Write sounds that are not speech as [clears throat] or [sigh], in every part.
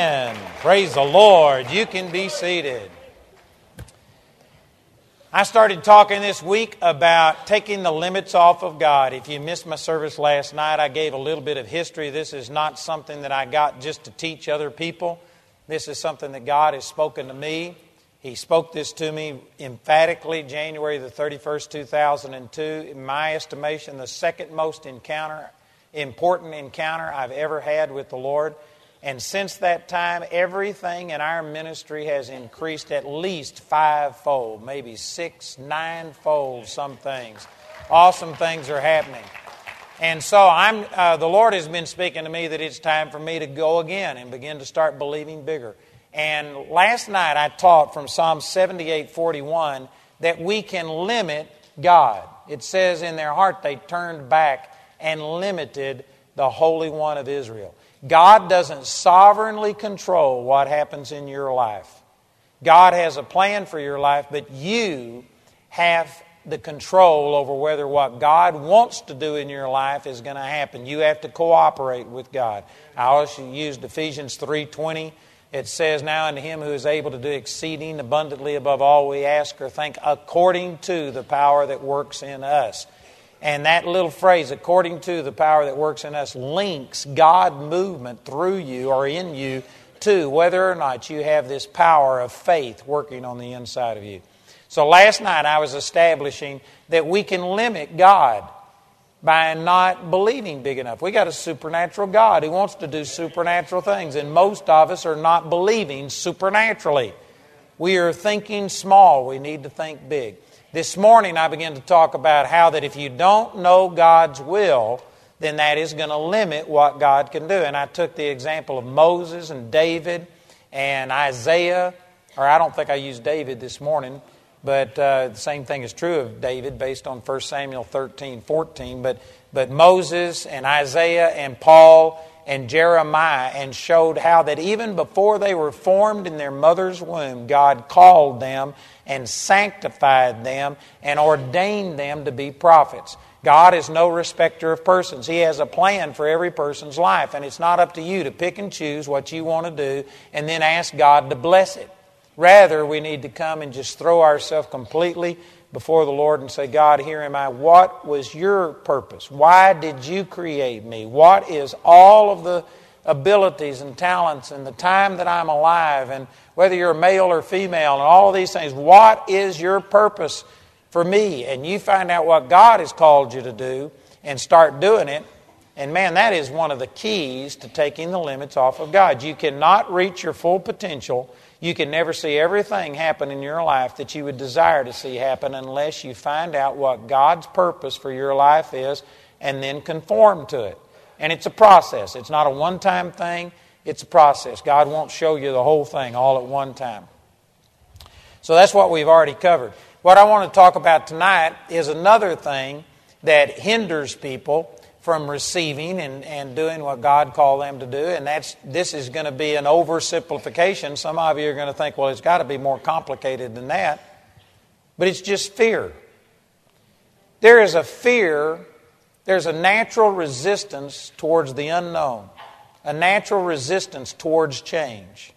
And praise the Lord. You can be seated. I started talking this week about taking the limits off of God. If you missed my service last night, I gave a little bit of history. This is not something that I got just to teach other people. This is something that God has spoken to me. He spoke this to me emphatically January the 31st, 2002. In my estimation, the second most encounter, important encounter I've ever had with the Lord. And since that time, everything in our ministry has increased at least fivefold, maybe six, ninefold, some things. Awesome things are happening. And so I'm, uh, the Lord has been speaking to me that it's time for me to go again and begin to start believing bigger. And last night I taught from Psalm 78 41 that we can limit God. It says in their heart they turned back and limited the Holy One of Israel. God doesn't sovereignly control what happens in your life. God has a plan for your life, but you have the control over whether what God wants to do in your life is going to happen. You have to cooperate with God. I also used Ephesians 3:20. It says, "Now unto him who is able to do exceeding abundantly above all we ask or think, according to the power that works in us." And that little phrase, according to the power that works in us, links God movement through you or in you to whether or not you have this power of faith working on the inside of you. So last night I was establishing that we can limit God by not believing big enough. We got a supernatural God who wants to do supernatural things, and most of us are not believing supernaturally. We are thinking small. We need to think big. This morning I began to talk about how that if you don't know God's will, then that is going to limit what God can do. And I took the example of Moses and David and Isaiah, or I don't think I used David this morning, but uh, the same thing is true of David based on 1 Samuel 13, 14. But, but Moses and Isaiah and Paul and Jeremiah and showed how that even before they were formed in their mother's womb, God called them and sanctified them and ordained them to be prophets. God is no respecter of persons. He has a plan for every person's life, and it's not up to you to pick and choose what you want to do and then ask God to bless it. Rather, we need to come and just throw ourselves completely before the Lord and say, God, here am I. What was your purpose? Why did you create me? What is all of the abilities and talents and the time that I'm alive and whether you're male or female and all of these things? What is your purpose for me? And you find out what God has called you to do and start doing it. And man, that is one of the keys to taking the limits off of God. You cannot reach your full potential you can never see everything happen in your life that you would desire to see happen unless you find out what God's purpose for your life is and then conform to it. And it's a process. It's not a one time thing, it's a process. God won't show you the whole thing all at one time. So that's what we've already covered. What I want to talk about tonight is another thing that hinders people from receiving and, and doing what God called them to do. And that's this is going to be an oversimplification. Some of you are going to think, well, it's got to be more complicated than that. But it's just fear. There is a fear, there's a natural resistance towards the unknown, a natural resistance towards change.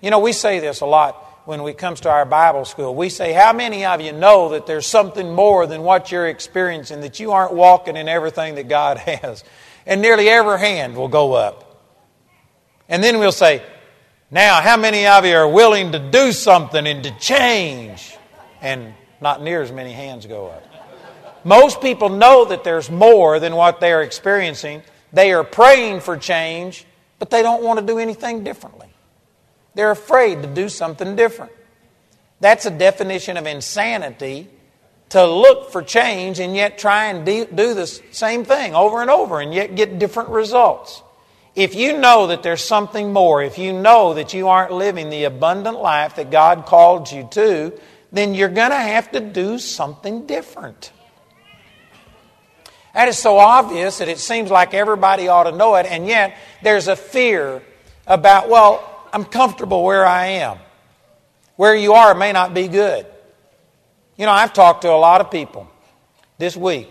You know, we say this a lot when it comes to our Bible school. We say, How many of you know that there's something more than what you're experiencing, that you aren't walking in everything that God [laughs] has? And nearly every hand will go up. And then we'll say, Now, how many of you are willing to do something and to change? And not near as many hands go up. Most people know that there's more than what they're experiencing. They are praying for change, but they don't want to do anything differently. They're afraid to do something different. That's a definition of insanity to look for change and yet try and do the same thing over and over and yet get different results. If you know that there's something more, if you know that you aren't living the abundant life that God called you to, then you're going to have to do something different. That is so obvious that it seems like everybody ought to know it, and yet there's a fear about, well, I'm comfortable where I am. Where you are may not be good. You know, I've talked to a lot of people this week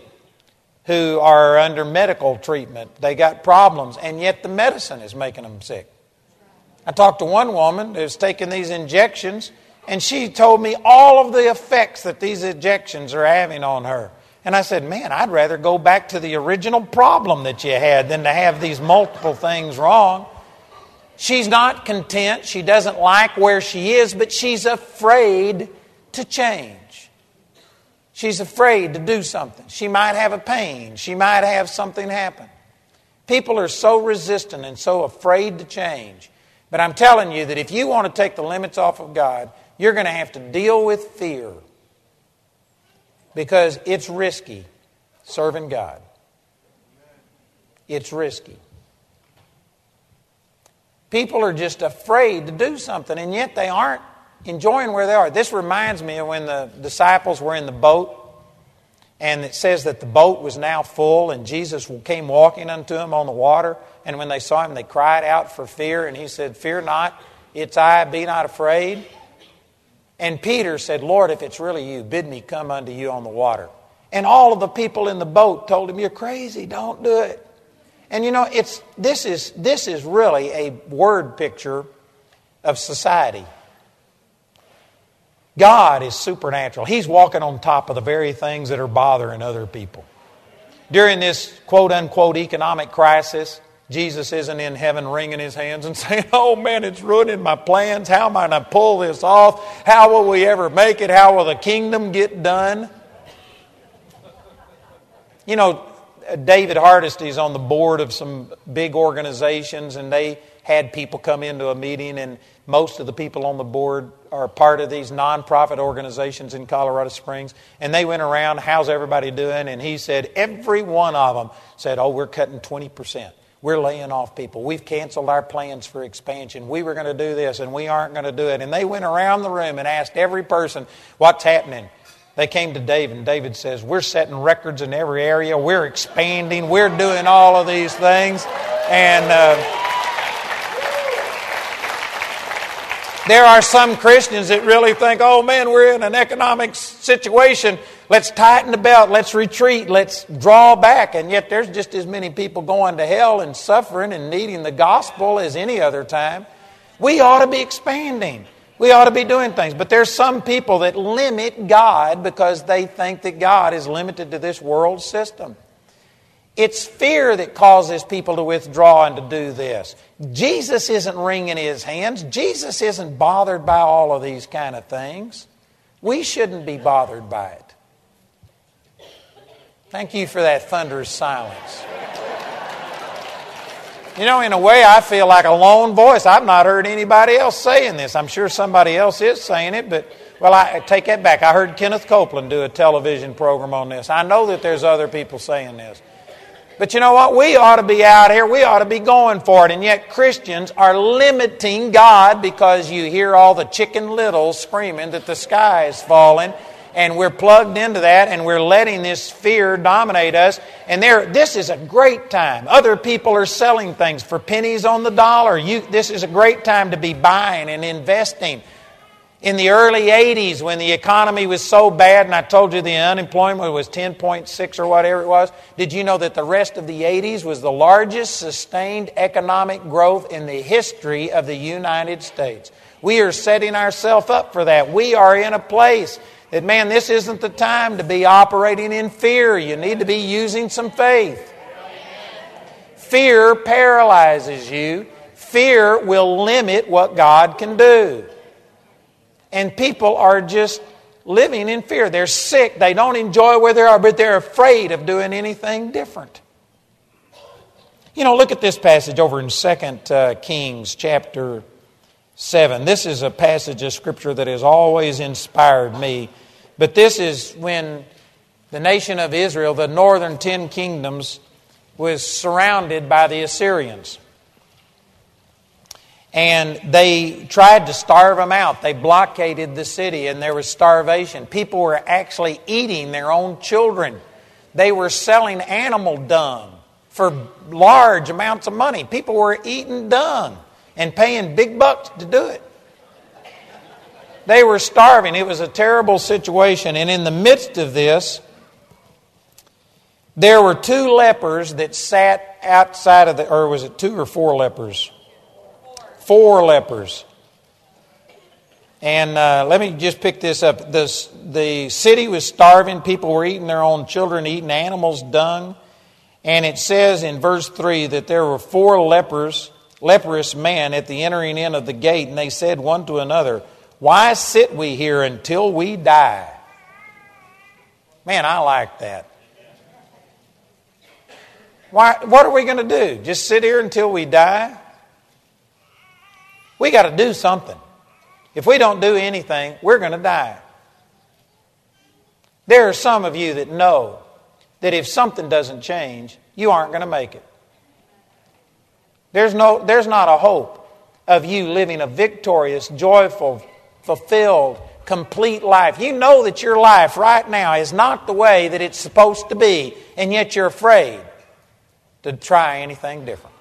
who are under medical treatment. They got problems, and yet the medicine is making them sick. I talked to one woman who's taking these injections, and she told me all of the effects that these injections are having on her. And I said, Man, I'd rather go back to the original problem that you had than to have these multiple things wrong. She's not content. She doesn't like where she is, but she's afraid to change. She's afraid to do something. She might have a pain. She might have something happen. People are so resistant and so afraid to change. But I'm telling you that if you want to take the limits off of God, you're going to have to deal with fear because it's risky serving God. It's risky. People are just afraid to do something, and yet they aren't enjoying where they are. This reminds me of when the disciples were in the boat, and it says that the boat was now full, and Jesus came walking unto them on the water. And when they saw him, they cried out for fear, and he said, Fear not, it's I, be not afraid. And Peter said, Lord, if it's really you, bid me come unto you on the water. And all of the people in the boat told him, You're crazy, don't do it. And you know, it's, this, is, this is really a word picture of society. God is supernatural. He's walking on top of the very things that are bothering other people. During this quote unquote economic crisis, Jesus isn't in heaven wringing his hands and [laughs] saying, Oh man, it's ruining my plans. How am I going to pull this off? How will we ever make it? How will the kingdom get done? You know, David Hardesty is on the board of some big organizations, and they had people come into a meeting, and most of the people on the board are part of these nonprofit organizations in Colorado Springs. And they went around, how's everybody doing? And he said, every one of them said, oh, we're cutting 20%. We're laying off people. We've canceled our plans for expansion. We were going to do this, and we aren't going to do it. And they went around the room and asked every person, what's happening? They came to David, and David says, We're setting records in every area. We're expanding. We're doing all of these things. And uh, there are some Christians that really think, oh man, we're in an economic situation. Let's tighten the belt. Let's retreat. Let's draw back. And yet there's just as many people going to hell and suffering and needing the gospel as any other time. We ought to be expanding. We ought to be doing things. But there's some people that limit God because they think that God is limited to this world system. It's fear that causes people to withdraw and to do this. Jesus isn't wringing his hands. Jesus isn't bothered by all of these kind of things. We shouldn't be bothered by it. Thank you for that thunderous silence. You know, in a way, I feel like a lone voice. I've not heard anybody else saying this. I'm sure somebody else is saying it, but, well, I take that back. I heard Kenneth Copeland do a television program on this. I know that there's other people saying this. But you know what? We ought to be out here. We ought to be going for it. And yet, Christians are limiting God because you hear all the chicken little screaming that the sky is falling and we're plugged into that and we're letting this fear dominate us. And there, this is a great time. Other people are selling things for pennies on the dollar. You, this is a great time to be buying and investing. In the early 80s, when the economy was so bad, and I told you the unemployment was 10.6 or whatever it was, did you know that the rest of the 80s was the largest sustained economic growth in the history of the United States? We are setting ourselves up for that. We are in a place that, man, this isn't the time to be operating in fear. You need to be using some faith. Fear paralyzes you, fear will limit what God can do. And people are just living in fear. They're sick, they don't enjoy where they are, but they're afraid of doing anything different. You know, look at this passage over in 2 uh, Kings chapter 7. This is a passage of Scripture that has always inspired me but this is when the nation of Israel, the northern ten kingdoms, was surrounded by the Assyrians. And they tried to starve them out. They blockaded the city and there was starvation. People were actually eating their own children. They were selling animal dung for large amounts of money. People were eating dung and paying big bucks to do it. They were starving. It was a terrible situation. And in the midst of this, there were two lepers that sat outside of the, or was it two or four lepers? Four lepers. And uh, let me just pick this up. This, the city was starving. People were eating their own children, eating animals' dung. And it says in verse 3 that there were four lepers, leprous men at the entering in of the gate, and they said one to another, Why sit we here until we die? Man, I like that. Why, what are we going to do? Just sit here until we die? We got to do something. If we don't do anything, we're going to die. There are some of you that know that if something doesn't change, you aren't going to make it. There's, no, there's not a hope of you living a victorious, joyful, fulfilled, complete life. You know that your life right now is not the way that it's supposed to be, and yet you're afraid to try anything different.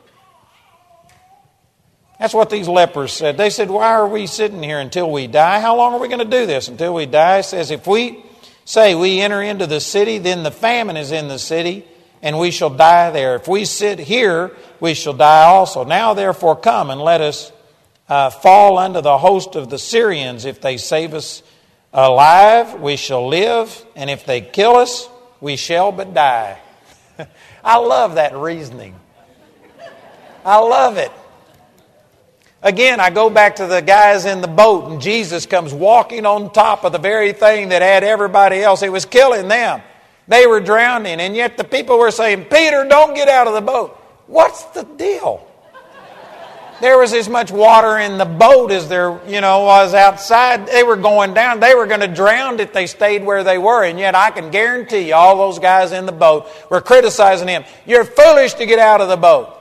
That's what these lepers said. They said, Why are we sitting here until we die? How long are we going to do this until we die? It says, If we say we enter into the city, then the famine is in the city, and we shall die there. If we sit here, we shall die also. Now, therefore, come and let us uh, fall under the host of the Syrians. If they save us alive, we shall live, and if they kill us, we shall but die. [laughs] I love that reasoning. I love it. Again, I go back to the guys in the boat, and Jesus comes walking on top of the very thing that had everybody else. It was killing them. They were drowning, and yet the people were saying, Peter, don't get out of the boat. What's the deal? There was as much water in the boat as there, you know, was outside. They were going down. They were going to drown if they stayed where they were. And yet I can guarantee you, all those guys in the boat were criticizing him. You're foolish to get out of the boat.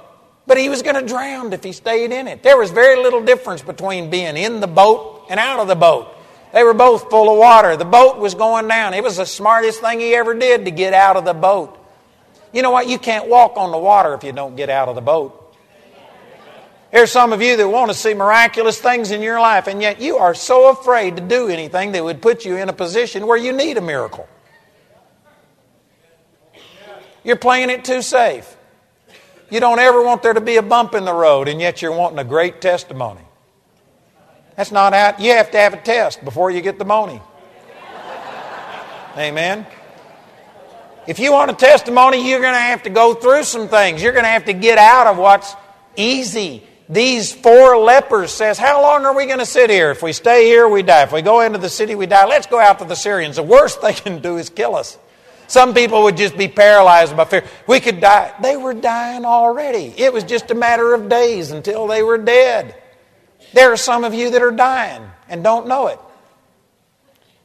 But he was going to drown if he stayed in it. There was very little difference between being in the boat and out of the boat. They were both full of water. The boat was going down. It was the smartest thing he ever did to get out of the boat. You know what? You can't walk on the water if you don't get out of the boat. There's some of you that want to see miraculous things in your life, and yet you are so afraid to do anything that would put you in a position where you need a miracle. You're playing it too safe. You don't ever want there to be a bump in the road, and yet you're wanting a great testimony. That's not out. You have to have a test before you get the money. Amen. If you want a testimony, you're going to have to go through some things. You're going to have to get out of what's easy. These four lepers says, How long are we going to sit here? If we stay here, we die. If we go into the city, we die. Let's go out to the Syrians. The worst [laughs] they can do is kill us. Some people would just be paralyzed by fear. We could die. They were dying already. It was just a matter of days until they were dead. There are some of you that are dying and don't know it.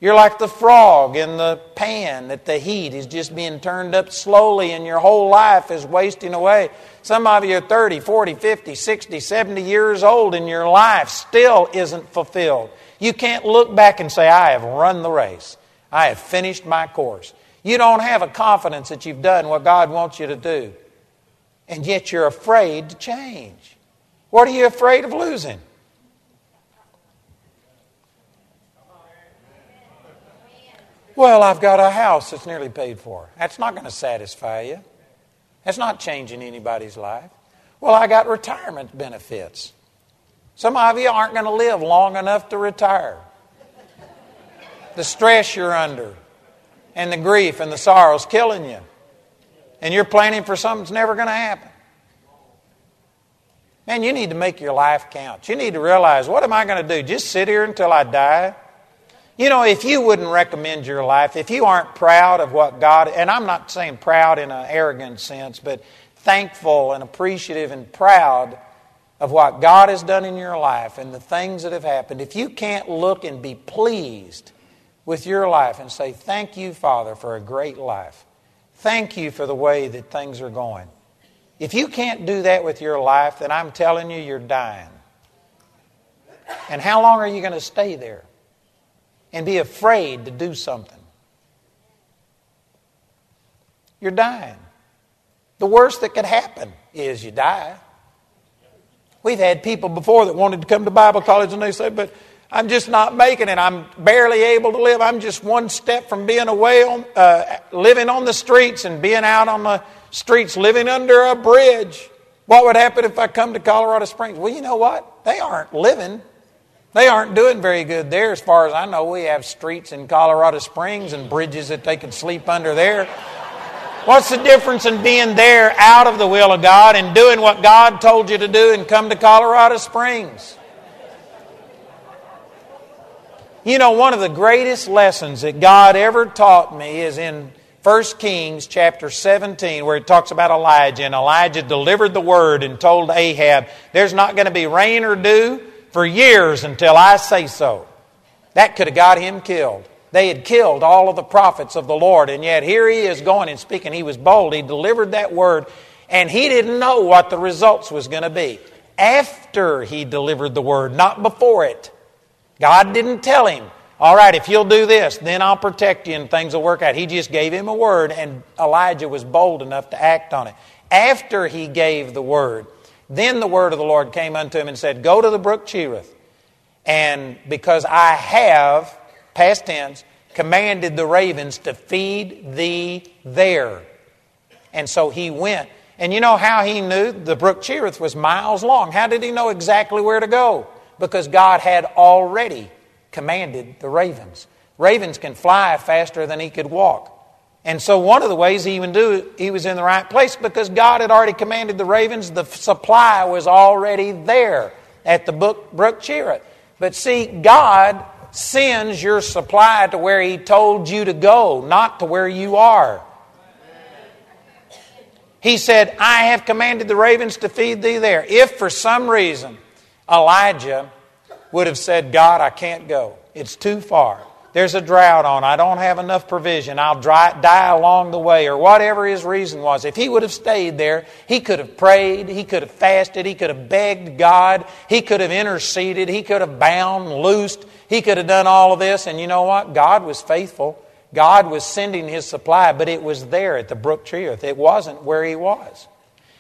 You're like the frog in the pan that the heat is just being turned up slowly and your whole life is wasting away. Some of you are 30, 40, 50, 60, 70 years old and your life still isn't fulfilled. You can't look back and say, I have run the race. I have finished my course. You don't have a confidence that you've done what God wants you to do. And yet you're afraid to change. What are you afraid of losing? Well, I've got a house that's nearly paid for. That's not going to satisfy you. That's not changing anybody's life. Well, I got retirement benefits. Some of you aren't going to live long enough to retire. The stress you're under, and the grief and the sorrow is killing you. And you're planning for something that's never going to happen. Man, you need to make your life count. You need to realize what am I going to do? Just sit here until I die? You know, if you wouldn't recommend your life, if you aren't proud of what God, and I'm not saying proud in an arrogant sense, but thankful and appreciative and proud of what God has done in your life and the things that have happened, if you can't look and be pleased with your life and say, Thank you, Father, for a great life. Thank you for the way that things are going. If you can't do that with your life, then I'm telling you, you're dying. And how long are you going to stay there and be afraid to do something? You're dying. The worst that could happen is you die. We've had people before that wanted to come to Bible college and they said, but I'm just not making it. I'm barely able to live. I'm just one step from being away on, uh, living on the streets and being out on the streets, living under a bridge. What would happen if I come to Colorado Springs? Well, you know what? They aren't living. They aren't doing very good there, as far as I know. We have streets in Colorado Springs and bridges that they can sleep under there. What's the difference in being there out of the will of God and doing what God told you to do and come to Colorado Springs? You know, one of the greatest lessons that God ever taught me is in 1 Kings chapter 17, where it talks about Elijah. And Elijah delivered the word and told Ahab, There's not going to be rain or dew for years until I say so. That could have got him killed. They had killed all of the prophets of the Lord, and yet here he is going and speaking. He was bold. He delivered that word, and he didn't know what the results was going to be. After he delivered the word, not before it. God didn't tell him, all right, if you'll do this, then I'll protect you and things will work out. He just gave him a word, and Elijah was bold enough to act on it. After he gave the word, then the word of the Lord came unto him and said, Go to the brook Cherith, and because I have, past tense, commanded the ravens to feed thee there. And so he went. And you know how he knew the brook Cherith was miles long? How did he know exactly where to go? because God had already commanded the ravens. Ravens can fly faster than he could walk. And so one of the ways he even knew he was in the right place because God had already commanded the ravens, the supply was already there at the brook Cherith. But see, God sends your supply to where he told you to go, not to where you are. He said, I have commanded the ravens to feed thee there. If for some reason Elijah would have said, God, I can't go. It's too far. There's a drought on. I don't have enough provision. I'll dry, die along the way, or whatever his reason was. If he would have stayed there, he could have prayed, he could have fasted, he could have begged God, he could have interceded, he could have bound, loosed, he could have done all of this. And you know what? God was faithful. God was sending his supply, but it was there at the brook Cherith. It wasn't where he was.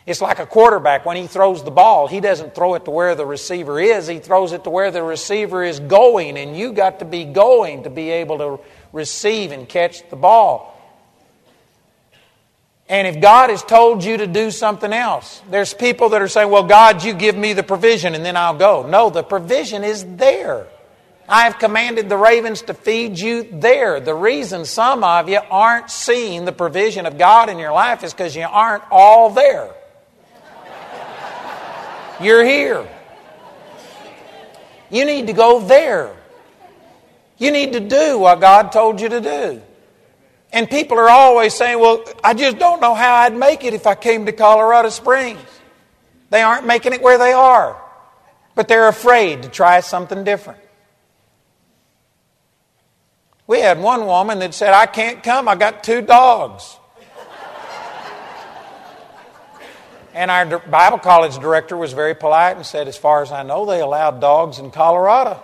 It's like a quarterback when he throws the ball. He doesn't throw it to where the receiver is, he throws it to where the receiver is going, and you got to be going to be able to receive and catch the ball. And if God has told you to do something else, there's people that are saying, Well, God, you give me the provision and then I'll go. No, the provision is there. I have commanded the ravens to feed you there. The reason some of you aren't seeing the provision of God in your life is because you aren't all there. You're here. You need to go there. You need to do what God told you to do. And people are always saying, well, I just don't know how I'd make it if I came to Colorado Springs. They aren't making it where they are, but they're afraid to try something different. We had one woman that said, I can't come, I got two dogs. And our Bible college director was very polite and said, As far as I know, they allowed dogs in Colorado.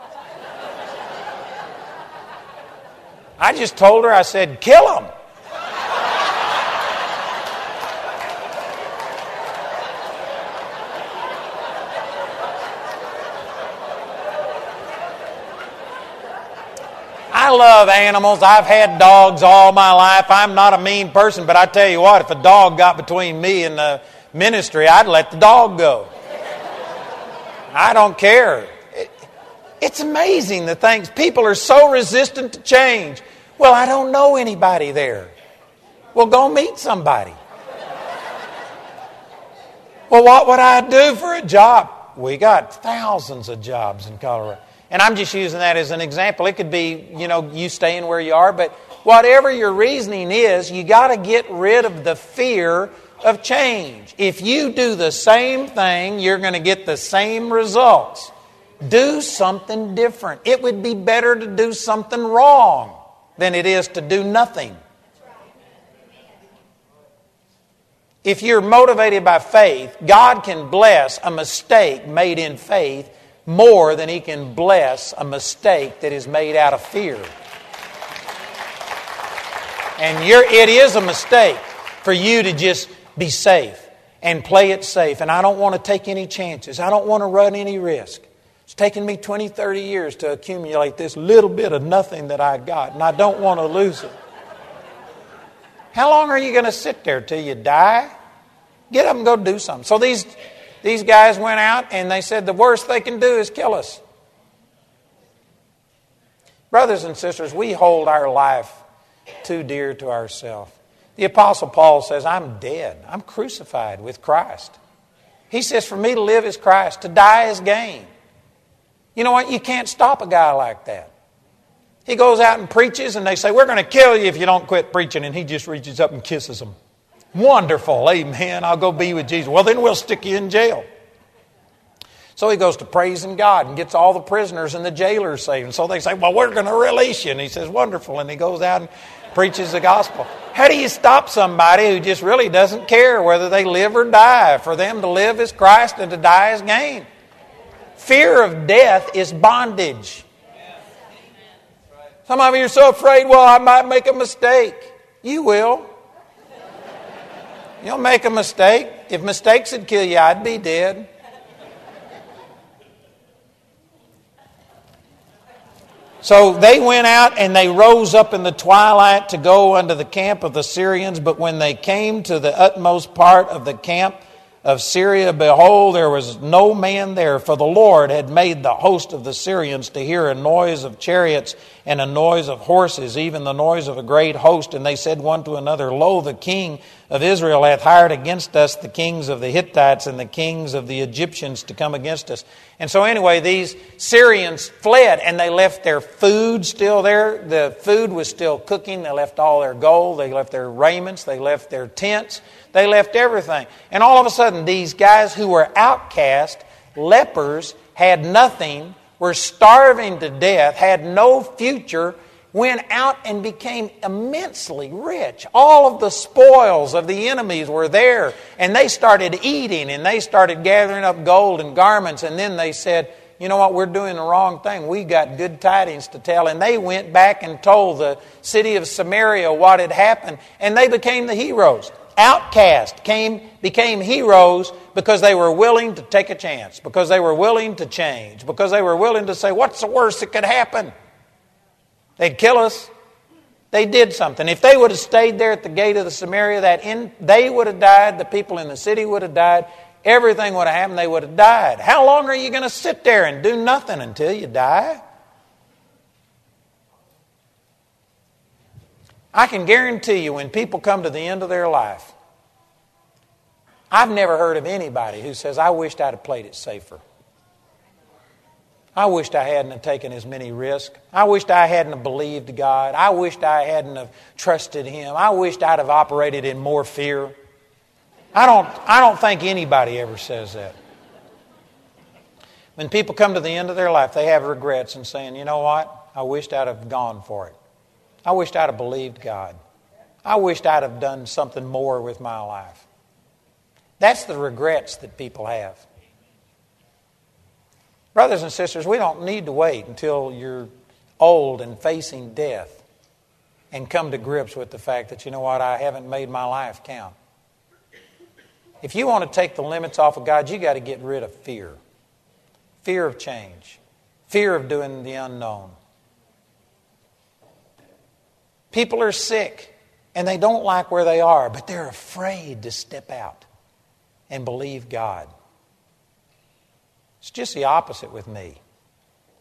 I just told her, I said, Kill them. I love animals. I've had dogs all my life. I'm not a mean person, but I tell you what, if a dog got between me and the ministry, I'd let the dog go. I don't care. it's amazing the things. People are so resistant to change. Well, I don't know anybody there. Well, go meet somebody. well, what would I do for a job? We got thousands of jobs in Colorado. And I'm just using that as an example. It could be, you know, you staying where you are, but whatever your reasoning is, you got to get rid of the fear of change. If you do the same thing, you're going to get the same results. Do something different. It would be better to do something wrong than it is to do nothing. If you're motivated by faith, God can bless a mistake made in faith more than He can bless a mistake that is made out of fear. And it is a mistake for you to just be safe and play it safe. And I don't want to take any chances. I don't want to run any risk. It's taken me 20, 30 years to accumulate this little bit of nothing that I got, and I don't want to lose it. How long are you going to sit there till you die? Get up and go do something. So these These guys went out and they said the worst they can do is kill us. Brothers and sisters, we hold our life too dear to ourselves. The Apostle Paul says, I'm dead. I'm crucified with Christ. He says, For me to live is Christ, to die is gain. You know what? You can't stop a guy like that. He goes out and preaches, and they say, We're going to kill you if you don't quit preaching. And he just reaches up and kisses them. Wonderful. Amen. I'll go be with Jesus. Well, then we'll stick you in jail. So he goes to praising God and gets all the prisoners and the jailers saved. And so they say, Well, we're going to release you. And he says, Wonderful. And he goes out and preaches the gospel. How do you stop somebody who just really doesn't care whether they live or die? For them to live is Christ and to die is gain. Fear of death is bondage. Some of you are so afraid, well, I might make a mistake. You will. You'll make a mistake. If mistakes would kill you, I'd be dead. So they went out and they rose up in the twilight to go unto the camp of the Syrians. But when they came to the utmost part of the camp, of Syria, behold, there was no man there, for the Lord had made the host of the Syrians to hear a noise of chariots and a noise of horses, even the noise of a great host. And they said one to another, Lo, the king of Israel hath hired against us the kings of the Hittites and the kings of the Egyptians to come against us. And so, anyway, these Syrians fled and they left their food still there. The food was still cooking. They left all their gold, they left their raiments, they left their tents. They left everything. And all of a sudden, these guys who were outcast, lepers, had nothing, were starving to death, had no future, went out and became immensely rich. All of the spoils of the enemies were there, and they started eating and they started gathering up gold and garments, and then they said, you know what, we're doing the wrong thing. We got good tidings to tell. And they went back and told the city of Samaria what had happened, and they became the heroes outcast came, became heroes because they were willing to take a chance, because they were willing to change, because they were willing to say, What's the worst that could happen? They'd kill us. They did something. If they would have stayed there at the gate of the Samaria, that in, they would have died, the people in the city would have died, everything would have happened, they would have died. How long are you going to sit there and do nothing until you die? I can guarantee you when people come to the end of their life, I've never heard of anybody who says, I wished I'd have played it safer. I wished I hadn't have taken as many risks. I wished I hadn't have believed God. I wished I hadn't have trusted Him. I wished I'd have operated in more fear. I don't, I don't think anybody ever says that. When people come to the end of their life, they have regrets and saying, you know what? I wished I'd have gone for it. I wished I'd have believed God. I wished I'd have done something more with my life. That's the regrets that people have. Brothers and sisters, we don't need to wait until you're old and facing death and come to grips with the fact that, you know what, I haven't made my life count. If you want to take the limits off of God, you got to get rid of fear fear of change, fear of doing the unknown. People are sick and they don't like where they are, but they're afraid to step out and believe God. It's just the opposite with me.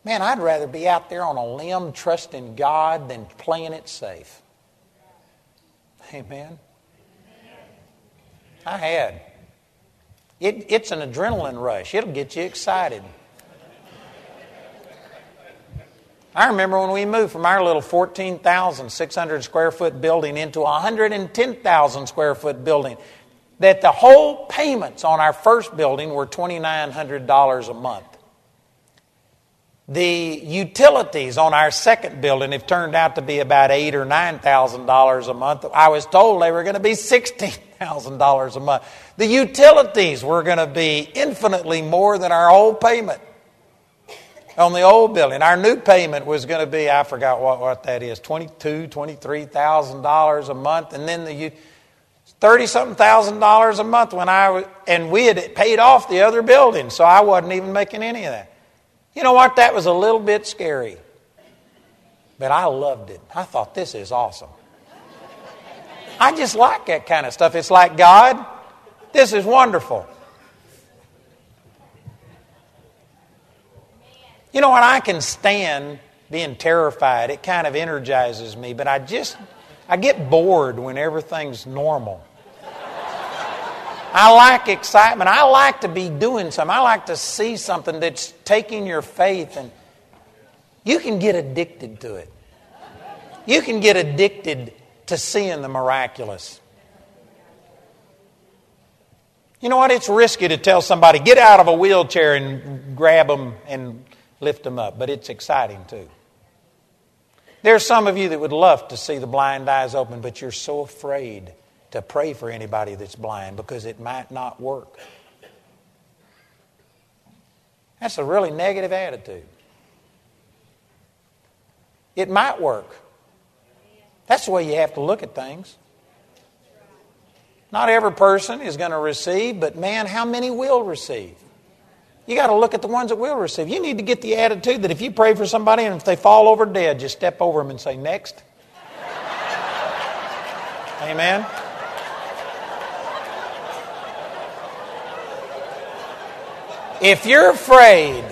Man, I'd rather be out there on a limb trusting God than playing it safe. Amen. I had. It, it's an adrenaline rush, it'll get you excited. I remember when we moved from our little 14,600 square foot building into a 110,000 square foot building, that the whole payments on our first building were $2,900 a month. The utilities on our second building have turned out to be about eight or nine thousand dollars a month. I was told they were going to be sixteen thousand dollars a month. The utilities were going to be infinitely more than our whole payment on the old building. Our new payment was going to be, I forgot what, what that is, $22,000, $23,000 a month. And then the 30 something thousand dollars a month when I and we had paid off the other building, so I wasn't even making any of that. You know what? That was a little bit scary. But I loved it. I thought, this is awesome. I just like that kind of stuff. It's like, God, this is wonderful. You know what? I can stand being terrified. It kind of energizes me, but I just, I get bored when everything's normal. I like excitement. I like to be doing something. I like to see something that's taking your faith and you can get addicted to it. You can get addicted to seeing the miraculous. You know what? It's risky to tell somebody, get out of a wheelchair and grab them and lift them up, but it's exciting too. There's some of you that would love to see the blind eyes open, but you're so afraid to pray for anybody that's blind because it might not work. That's a really negative attitude. It might work. That's the way you have to look at things. Not every person is going to receive, but man, how many will receive? You got to look at the ones that will receive. You need to get the attitude that if you pray for somebody and if they fall over dead, just step over them and say, Next. Amen. If you're afraid,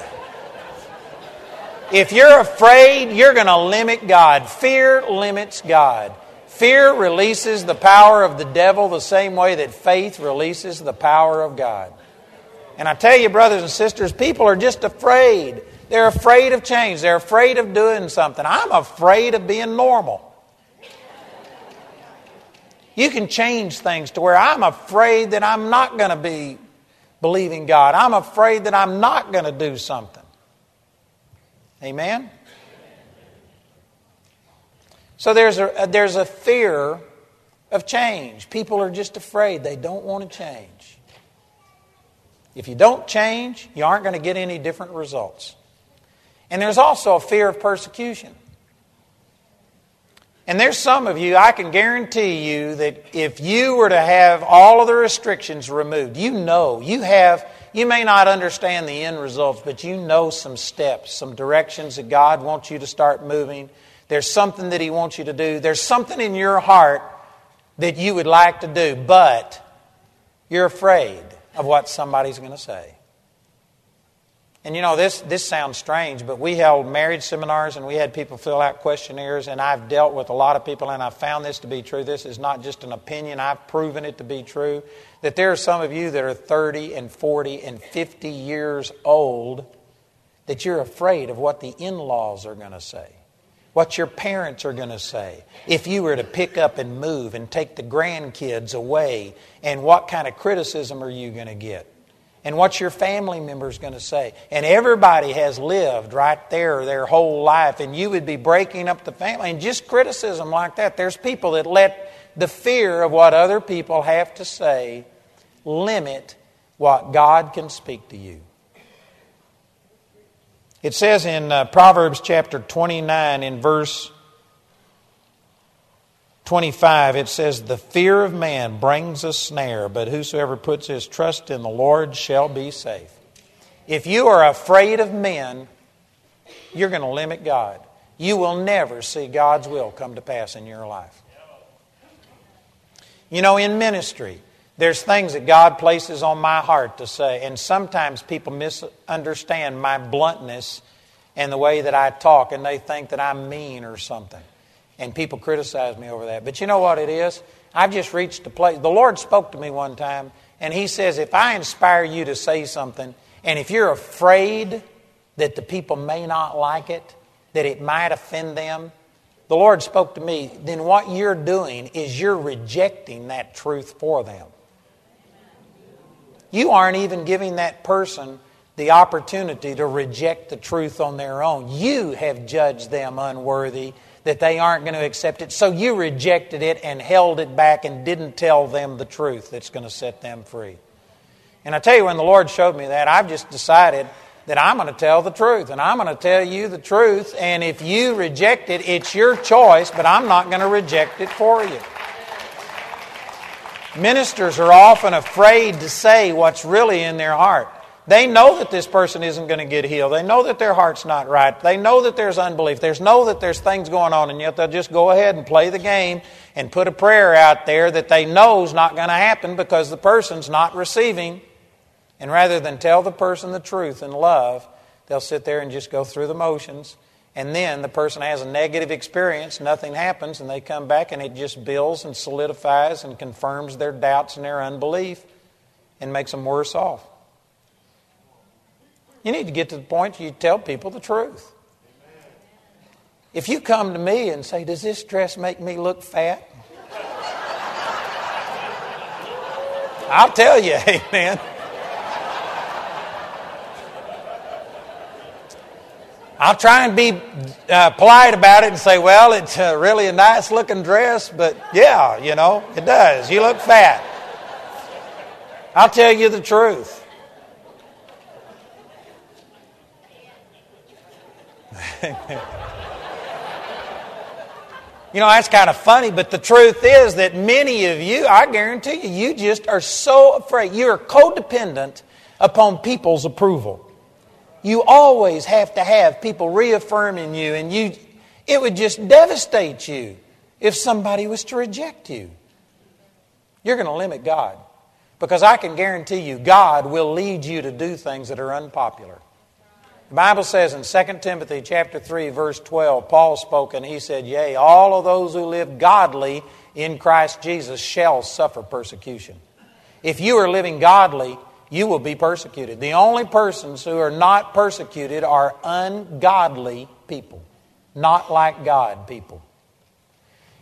if you're afraid, you're going to limit God. Fear limits God. Fear releases the power of the devil the same way that faith releases the power of God. And I tell you, brothers and sisters, people are just afraid. They're afraid of change. They're afraid of doing something. I'm afraid of being normal. You can change things to where I'm afraid that I'm not going to be believing God. I'm afraid that I'm not going to do something. Amen? So there's a, there's a fear of change. People are just afraid. They don't want to change. If you don't change, you aren't going to get any different results. And there's also a fear of persecution. And there's some of you, I can guarantee you that if you were to have all of the restrictions removed, you know, you have, you may not understand the end results, but you know some steps, some directions that God wants you to start moving. There's something that He wants you to do. There's something in your heart that you would like to do, but you're afraid of what somebody's going to say. And you know, this, this sounds strange, but we held marriage seminars and we had people fill out questionnaires, and I've dealt with a lot of people, and I've found this to be true. This is not just an opinion, I've proven it to be true. That there are some of you that are 30 and 40 and 50 years old that you're afraid of what the in laws are going to say, what your parents are going to say. If you were to pick up and move and take the grandkids away, and what kind of criticism are you going to get? and what your family members going to say. And everybody has lived right there their whole life, and you would be breaking up the family. And just criticism like that. There's people that let the fear of what other people have to say limit what God can speak to you. It says in uh, Proverbs chapter 29, in verse 25, it says, The fear of man brings a snare, but whosoever puts his trust in the Lord shall be safe. If you are afraid of men, you're going to limit God. You will never see God's will come to pass in your life. You know, in ministry, there's things that God places on my heart to say, and sometimes people misunderstand my bluntness and the way that I talk, and they think that I'm mean or something and people criticize me over that. But you know what it is? I've just reached a place. The Lord spoke to me one time, and He says, if I inspire you to say something, and if you're afraid that the people may not like it, that it might offend them, the Lord spoke to me, then what you're doing is you're rejecting that truth for them. You aren't even giving that person the opportunity to reject the truth on their own. You have judged them unworthy that they aren't going to accept it. So you rejected it and held it back and didn't tell them the truth that's going to set them free. And I tell you, when the Lord showed me that, I've just decided that I'm going to tell the truth. And I'm going to tell you the truth. And if you reject it, it's your choice, but I'm not going to reject it for you. Ministers are often afraid to say what's really in their heart. They know that this person isn't going to get healed. They know that their heart's not right. They know that there's unbelief. They know that there's things going on, and yet they'll just go ahead and play the game and put a prayer out there that they know is not going to happen because the person's not receiving. And rather than tell the person the truth in love, They'll sit there and just go through the motions. And then the person has a negative experience, nothing happens, and they come back and it just builds and solidifies and confirms their doubts and their unbelief and makes them worse off. You need to get to the point you tell people the truth. If you come to me and say, Does this dress make me look fat? [laughs] I'll tell you, [laughs] amen. I'll try and be uh, polite about it and say, well, it's uh, really a nice looking dress, but yeah, you know, it does. You look fat. I'll tell you the truth. [laughs] you know, that's kind of funny, but the truth is that many of you, I guarantee you, you just are so afraid. You're codependent upon people's approval. You always have to have people reaffirming you, and you, it would just devastate you if somebody was to reject you. You're going to limit God. Because I can guarantee you, God will lead you to do things that are unpopular. The Bible says in 2 Timothy chapter 3, verse 12, Paul spoke and he said, Yea, all of those who live godly in Christ Jesus shall suffer persecution. If you are living godly, you will be persecuted. The only persons who are not persecuted are ungodly people, not like God people.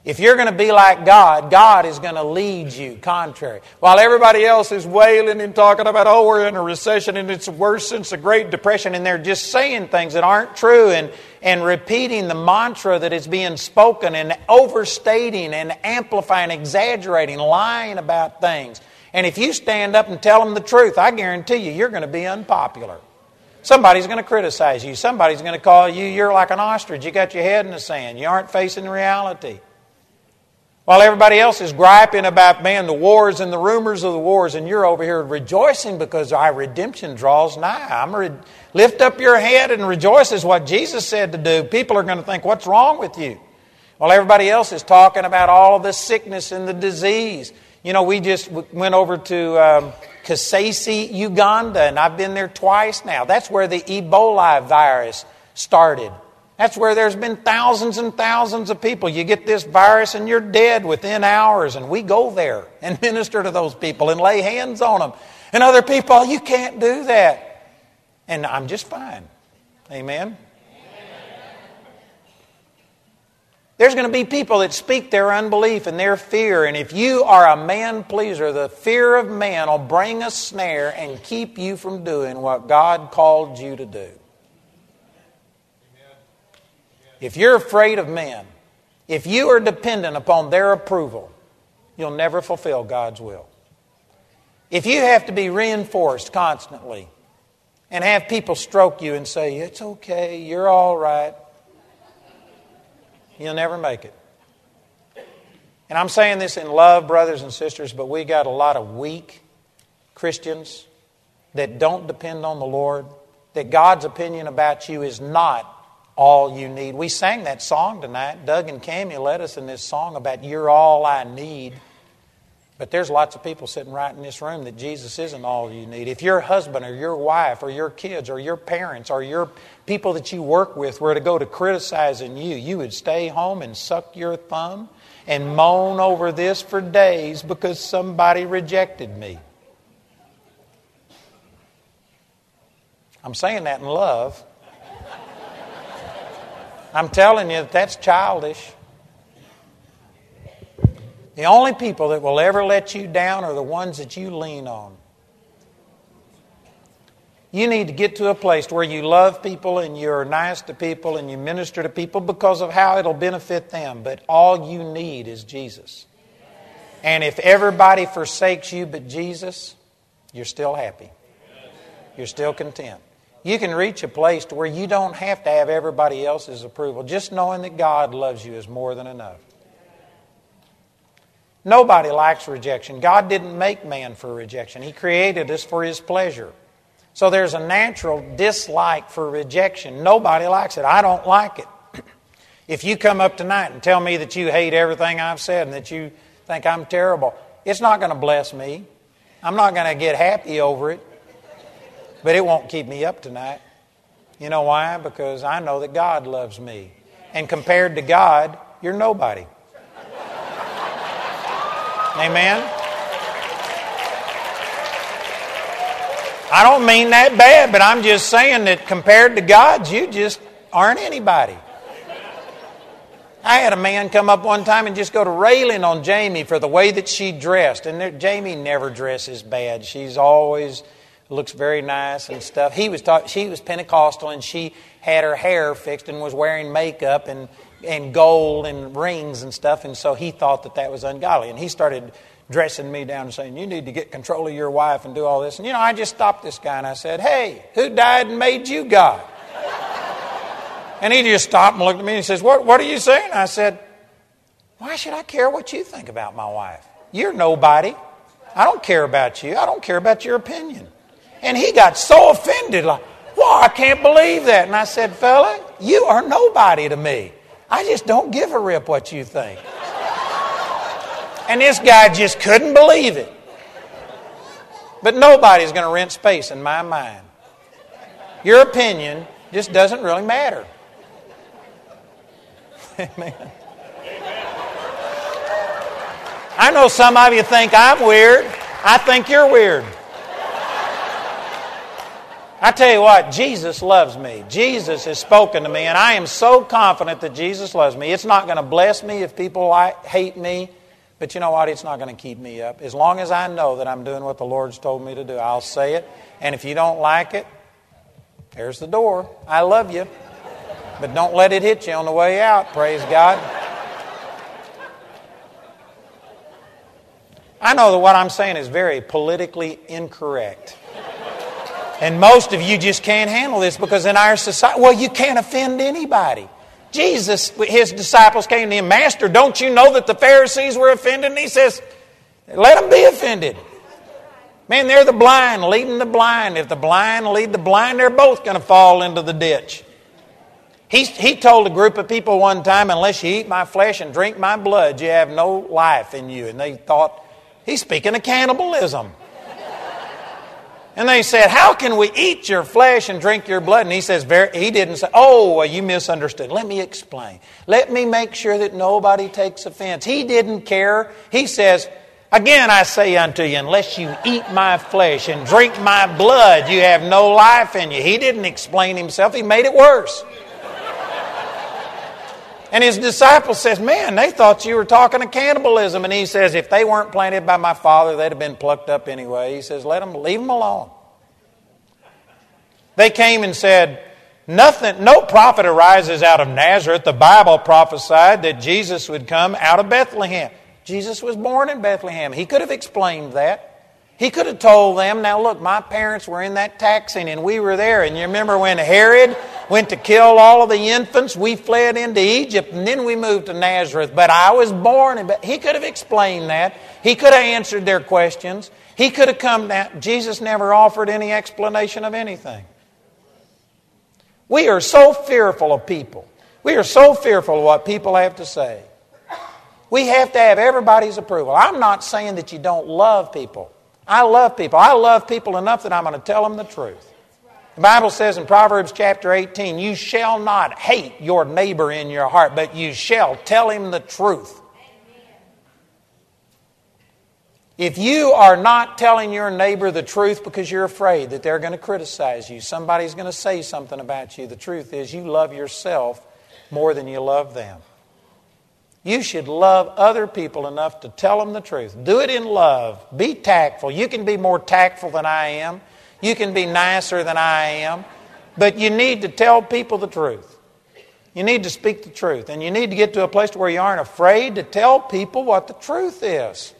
If you're going to be like God, God is going to lead you contrary. While everybody else is wailing and talking about, oh, we're in a recession and it's worse since the Great Depression, and they're just saying things that aren't true and, and repeating the mantra that is being spoken and overstating and amplifying, exaggerating, lying about things. And if you stand up and tell them the truth, I guarantee you, you're going to be unpopular. Somebody's going to criticize you. Somebody's going to call you, you're like an ostrich. You got your head in the sand. You aren't facing reality. While everybody else is griping about, man, the wars and the rumors of the wars, and you're over here rejoicing because our redemption draws nigh. I'm re- lift up your head and rejoice is what Jesus said to do. People are going to think, what's wrong with you? While everybody else is talking about all of the sickness and the disease. You know, we just went over to um, Kasese, Uganda, and I've been there twice now. That's where the Ebola virus started. That's where there's been thousands and thousands of people. You get this virus and you're dead within hours, and we go there and [laughs] minister to those people and lay hands on them. And other people, you can't do that. And I'm just fine. Amen. There's going to be people that speak their unbelief and their fear, and if you are a man pleaser, the fear of man will bring a snare and keep you from doing what God called you to do. If you're afraid of men, if you are dependent upon their approval, you'll never fulfill God's will. If you have to be reinforced constantly and have people stroke you and say, It's okay, you're all right, you'll never make it. And I'm saying this in love, brothers and sisters, but we got a lot of weak Christians that don't depend on the Lord, that God's opinion about you is not all you need. We sang that song tonight. Doug and Cammy led us in this song about You're All I Need. But there's lots of people sitting right in this room that Jesus isn't all you need. If your husband or your wife or your kids or your parents or your people that you work with were to go to criticizing you, you would stay home and suck your thumb and moan over this for days because somebody rejected me. I'm saying that in love. I'm telling you that that's childish. The only people that will ever let you down are the ones that you lean on. You need to get to a place where you love people and you're nice to people and you minister to people because of how it'll benefit them. But all you need is Jesus. And if everybody forsakes you but Jesus, you're still happy. You're still content. You can reach a place to where you don't have to have everybody else's approval. Just knowing that God loves you is more than enough. Nobody likes rejection. God didn't make man for rejection, He created us for His pleasure. So there's a natural dislike for rejection. Nobody likes it. I don't like it. [clears throat] if you come up tonight and tell me that you hate everything I've said and that you think I'm terrible, it's not going to bless me. I'm not going to get happy over it but it won't keep me up tonight. You know why? Because I know that God loves me. And compared to God, you're nobody. Amen? I don't mean that bad, but I'm just saying that compared to God, you just aren't anybody. I had a man come up one time and just go to railing on Jamie for the way that she dressed. And there, Jamie never dresses bad. She's always looks very nice and stuff. He was talk, she was Pentecostal and she had her hair fixed and was wearing makeup and and gold and rings and stuff. And so he thought that that was ungodly. And he started dressing me down and saying, "You need to get control of your wife and do all this." And you know, I just stopped this guy and I said, "Hey, who died and made you God?" [laughs] And he just stopped and looked at me and he says, What, what are you saying? I said, Why should I care what you think about my wife? You're nobody. I don't care about you. I don't care about your opinion. And he got so offended, like, Well, I can't believe that. And I said, Fella, you are nobody to me. I just don't give a rip what you think. And this guy just couldn't believe it. But nobody's going to rent space in my mind. Your opinion just doesn't really matter. [laughs] Amen. I know some of you think I'm weird. I think you're weird. I tell you what, Jesus loves me. Jesus has spoken to me, and I am so confident that Jesus loves me. It's not going to bless me if people hate me, but you know what? It's not going to keep me up. As long as I know that I'm doing what the Lord's told me to do, I'll say it. And if you don't like it, there's the door. I love you. But don't let it hit you on the way out, praise God. I know that what I'm saying is very politically incorrect. And most of you just can't handle this because in our society, well, you can't offend anybody. Jesus, his disciples came to him, Master, don't you know that the Pharisees were offended? And he says, Let them be offended. Man, they're the blind leading the blind. If the blind lead the blind, they're both going to fall into the ditch. He, he told a group of people one time, unless you eat my flesh and drink my blood, you have no life in you. And they thought, he's speaking of cannibalism. And they said, How can we eat your flesh and drink your blood? And he says, He didn't say, Oh, well, you misunderstood. Let me explain. Let me make sure that nobody takes offense. He didn't care. He says, Again, I say unto you, unless you eat my flesh and drink my blood, you have no life in you. He didn't explain himself, he made it worse. And his disciples says, "Man, they thought you were talking of cannibalism." And he says, "If they weren't planted by my Father, they'd have been plucked up anyway." He says, "Let them leave them alone." They came and said, "Nothing no prophet arises out of Nazareth. The Bible prophesied that Jesus would come out of Bethlehem." Jesus was born in Bethlehem. He could have explained that. He could have told them, now look, my parents were in that taxing and we were there. And you remember when Herod went to kill all of the infants, we fled into Egypt and then we moved to Nazareth. But I was born. He could have explained that. He could have answered their questions. He could have come down. Jesus never offered any explanation of anything. We are so fearful of people. We are so fearful of what people have to say. We have to have everybody's approval. I'm not saying that you don't love people. I love people. I love people enough that I'm going to tell them the truth. The Bible says in Proverbs chapter 18, You shall not hate your neighbor in your heart, but you shall tell him the truth. If you are not telling your neighbor the truth because you're afraid that they're going to criticize you, somebody's going to say something about you, the truth is you love yourself more than you love them. You should love other people enough to tell them the truth. Do it in love. Be tactful. You can be more tactful than I am. You can be nicer than I am. But you need to tell people the truth. You need to speak the truth. And you need to get to a place where you aren't afraid to tell people what the truth is.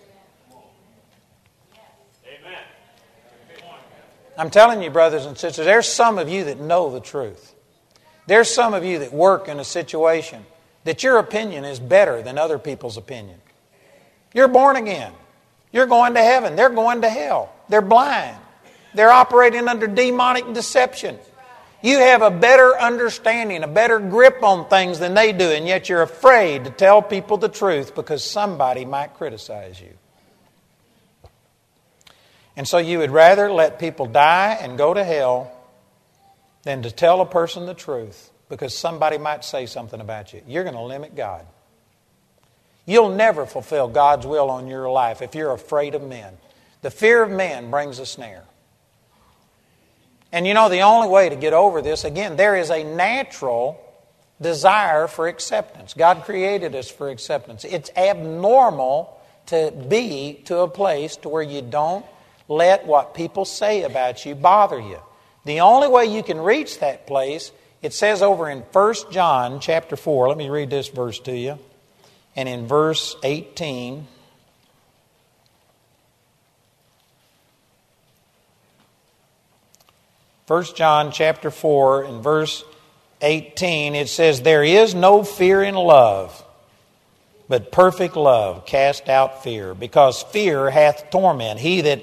Amen. I'm telling you, brothers and sisters, there's some of you that know the truth. There's some of you that work in a situation that your opinion is better than other people's opinion. You're born again. You're going to heaven. They're going to hell. They're blind. They're operating under demonic deception. You have a better understanding, a better grip on things than they do, and yet you're afraid to tell people the truth because somebody might criticize you. And so you would rather let people die and go to hell than to tell a person the truth because somebody might say something about you. You're going to limit God. You'll never fulfill God's will on your life if you're afraid of men. The fear of man brings a snare. And you know, the only way to get over this, again, there is a natural desire for acceptance. God created us for acceptance. It's abnormal to be to a place to where you don't let what people say about you bother you. The only way you can reach that place, it says over in 1 John chapter 4, let me read this verse to you. And in verse 18, First John chapter 4 and verse 18 it says there is no fear in love but perfect love cast out fear because fear hath torment he that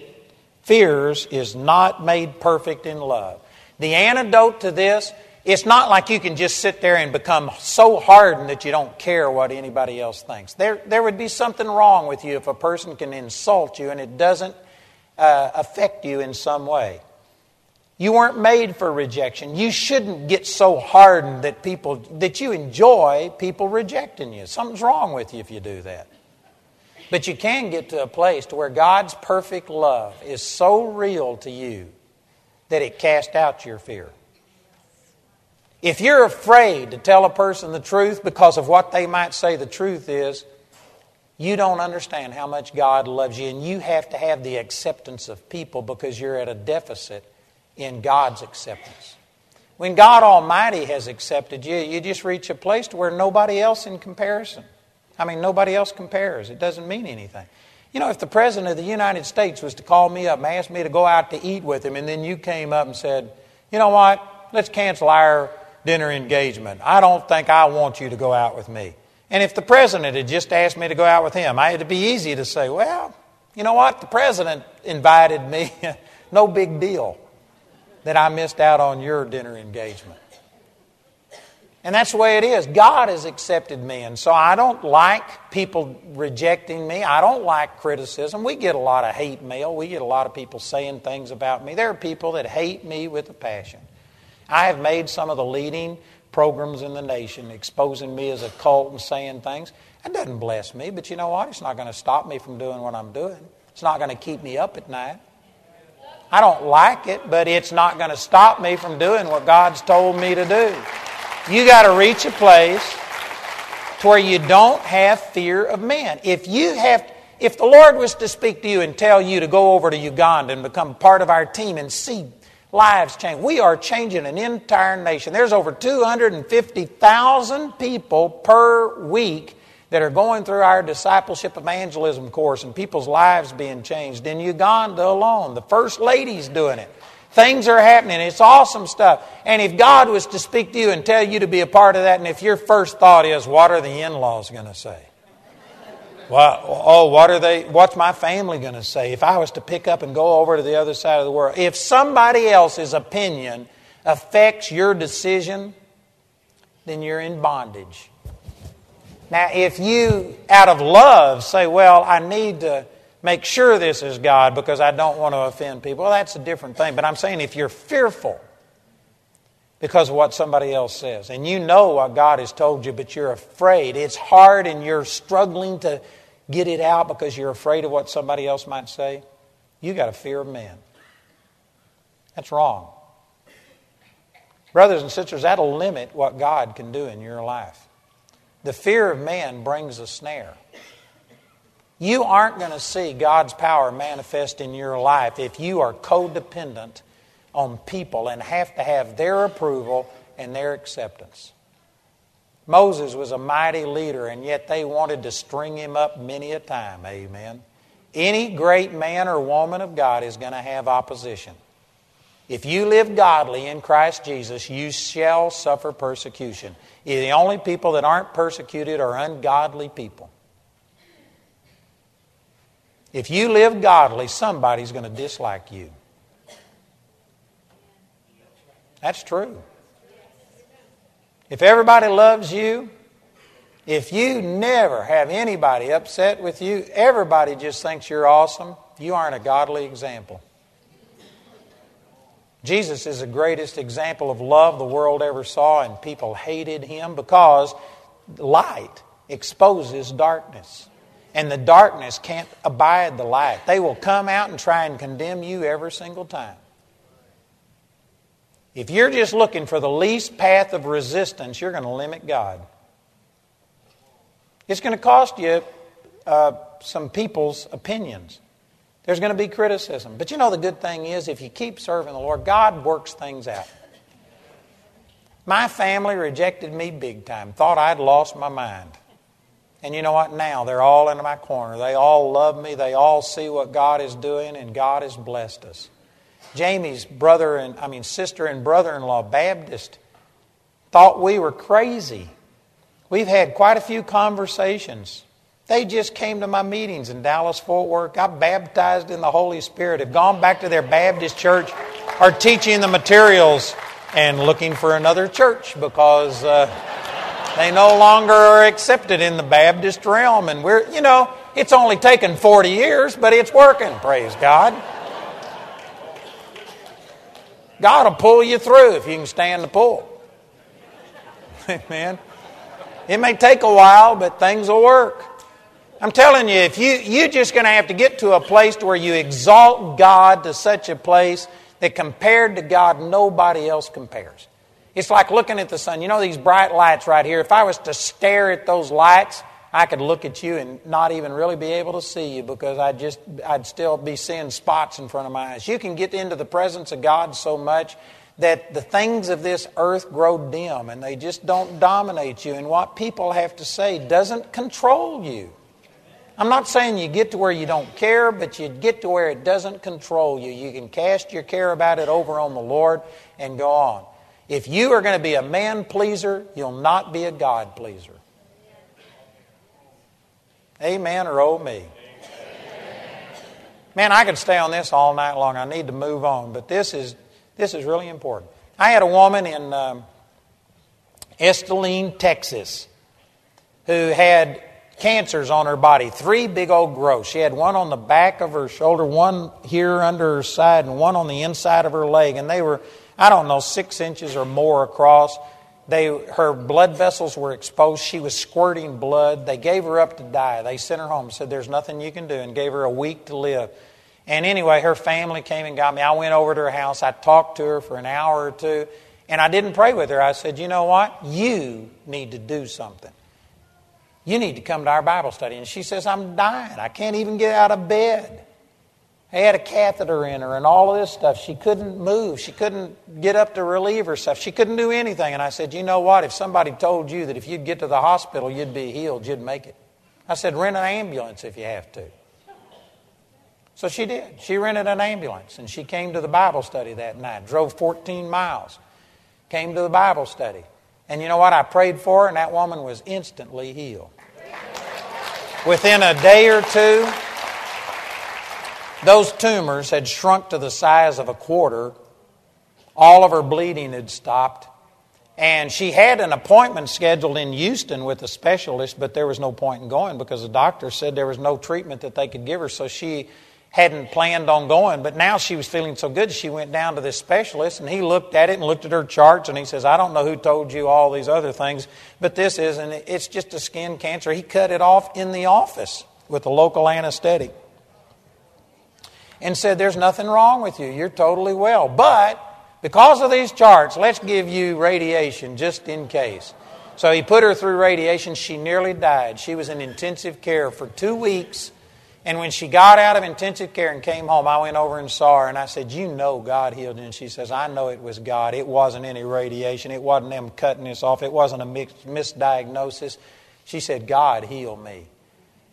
fears is not made perfect in love the antidote to this it's not like you can just sit there and become so hardened that you don't care what anybody else thinks. There, there would be something wrong with you if a person can insult you and it doesn't uh, affect you in some way. You weren't made for rejection. You shouldn't get so hardened that people that you enjoy people rejecting you. Something's wrong with you if you do that. But you can get to a place to where God's perfect love is so real to you that it casts out your fear. If you're afraid to tell a person the truth because of what they might say the truth is, you don't understand how much God loves you, and you have to have the acceptance of people because you're at a deficit in God's acceptance. When God Almighty has accepted you, you just reach a place to where nobody else in comparison. I mean, nobody else compares. It doesn't mean anything. You know, if the President of the United States was to call me up and ask me to go out to eat with him, and then you came up and said, you know what, let's cancel our dinner engagement. I don't think I want you to go out with me. And if the president had just asked me to go out with him, I, it'd be easy to say, well, you know what? The president invited me. [laughs] no big deal that I missed out on your dinner engagement. And that's the way it is. God has accepted me. And so I don't like people rejecting me. I don't like criticism. We get a lot of hate mail. We get a lot of people saying things about me. There are people that hate me with a passion. I have made some of the leading programs in the nation exposing me as a cult and saying things. That doesn't bless me, but you know what? It's not going to stop me from doing what I'm doing. It's not going to keep me up at night. I don't like it, but it's not going to stop me from doing what God's told me to do. You got to reach a place to where you don't have fear of men. If you have if the Lord was to speak to you and tell you to go over to Uganda and become part of our team and see lives change. We are changing an entire nation. There's over 250,000 people per week that are going through our discipleship evangelism course and people's lives being changed. In Uganda alone, the First Lady's doing it. Things are happening. It's awesome stuff. And if God was to speak to you and tell you to be a part of that, and if your first thought is, what are the in laws going to say? Well, oh, what are they? What's my family going to say if I was to pick up and go over to the other side of the world? If somebody else's opinion affects your decision, then you're in bondage. Now, if you, out of love, say, Well, I need to make sure this is God because I don't want to offend people, well, that's a different thing. But I'm saying if you're fearful because of what somebody else says. And you know what God has told you, but you're afraid. It's hard and you're struggling to get it out because you're afraid of what somebody else might say. You got a fear of man. That's wrong. Brothers and sisters, that'll limit what God can do in your life. The fear of man brings a snare. You aren't going to see God's power manifest in your life if you are codependent on people and have to have their approval and their acceptance. Moses was a mighty leader, and yet they wanted to string him up many a time. Amen. Any great man or woman of God is going to have opposition. If you live godly in Christ Jesus, you shall suffer persecution. The only people that aren't persecuted are ungodly people. If you live godly, somebody's going to dislike you. That's true. If everybody loves you, if you never have anybody upset with you, everybody just thinks you're awesome, you aren't a godly example. Jesus is the greatest example of love the world ever saw, and people hated him because light exposes darkness. And the darkness can't abide the light. They will come out and try and condemn you every single time. If you're just looking for the least path of resistance, you're going to limit God. It's going to cost you uh, some people's opinions. There's going to be criticism. But you know, the good thing is, if you keep serving the Lord, God works things out. My family rejected me big time, thought I'd lost my mind. And you know what? Now they're all in my corner. They all love me. They all see what God is doing, and God has blessed us. Jamie's brother and, I mean, sister and brother in law, Baptist, thought we were crazy. We've had quite a few conversations. They just came to my meetings in Dallas, Fort Worth, got baptized in the Holy Spirit, have gone back to their Baptist church, are teaching the materials and looking for another church because uh, they no longer are accepted in the Baptist realm. And we're, you know, it's only taken 40 years, but it's working, praise God. God will pull you through if you can stand the pull. [laughs] Amen. It may take a while, but things will work. I'm telling you, if you you're just going to have to get to a place where you exalt God to such a place that compared to God, nobody else compares. It's like looking at the sun. You know these bright lights right here. If I was to stare at those lights, I could look at you and not even really be able to see you because I'd just I'd still be seeing spots in front of my eyes. You can get into the presence of God so much that the things of this earth grow dim and they just don't dominate you and what people have to say doesn't control you. I'm not saying you get to where you don't care, but you get to where it doesn't control you. You can cast your care about it over on the Lord and go on. If you are going to be a man pleaser, you'll not be a God pleaser. Amen or oh me. Man, I could stay on this all night long. I need to move on, but this is this is really important. I had a woman in um, Estelline, Texas, who had cancers on her body, three big old growths. She had one on the back of her shoulder, one here under her side, and one on the inside of her leg. And they were, I don't know, six inches or more across. They, her blood vessels were exposed. She was squirting blood. They gave her up to die. They sent her home, said, There's nothing you can do, and gave her a week to live. And anyway, her family came and got me. I went over to her house. I talked to her for an hour or two, and I didn't pray with her. I said, You know what? You need to do something. You need to come to our Bible study. And she says, I'm dying. I can't even get out of bed. They had a catheter in her and all of this stuff. She couldn't move. She couldn't get up to relieve herself. She couldn't do anything. And I said, You know what? If somebody told you that if you'd get to the hospital, you'd be healed, you'd make it. I said, Rent an ambulance if you have to. So she did. She rented an ambulance and she came to the Bible study that night, drove 14 miles, came to the Bible study. And you know what? I prayed for her, and that woman was instantly healed. Within a day or two, those tumors had shrunk to the size of a quarter. All of her bleeding had stopped. And she had an appointment scheduled in Houston with a specialist, but there was no point in going because the doctor said there was no treatment that they could give her. So she hadn't planned on going, but now she was feeling so good, she went down to this specialist and he looked at it and looked at her charts and he says, I don't know who told you all these other things, but this is, and it's just a skin cancer. He cut it off in the office with a local anesthetic and said, There's nothing wrong with you. You're totally well. But because of these charts, let's give you radiation just in case. So he put her through radiation. She nearly died. She was in intensive care for two weeks and when she got out of intensive care and came home, I went over and saw her and I said, You know God healed you. And she says, I know it was God. It wasn't any radiation. It wasn't them cutting this off. It wasn't a misdiagnosis. She said, God healed me.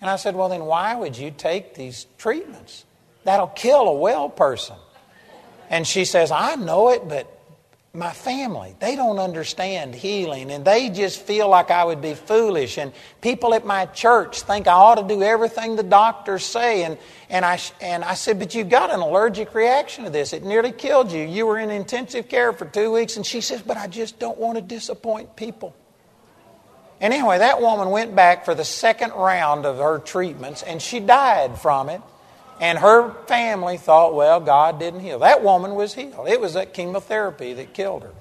And I said, Well, then why would you take these treatments? That'll kill a well person. And she says, I know it, but my family. They don't understand healing and they just feel like I would be foolish. And people at my church think I ought to do everything the doctors say. And, and, I, and I said, But you've got an allergic reaction to this. It nearly killed you. You were in intensive care for two weeks. And she says, But I just don't want to disappoint people. And anyway, that woman went back for the second round of her treatments and she died from it. And her family thought, well, God didn't heal. That woman was healed. It was that chemotherapy that killed her.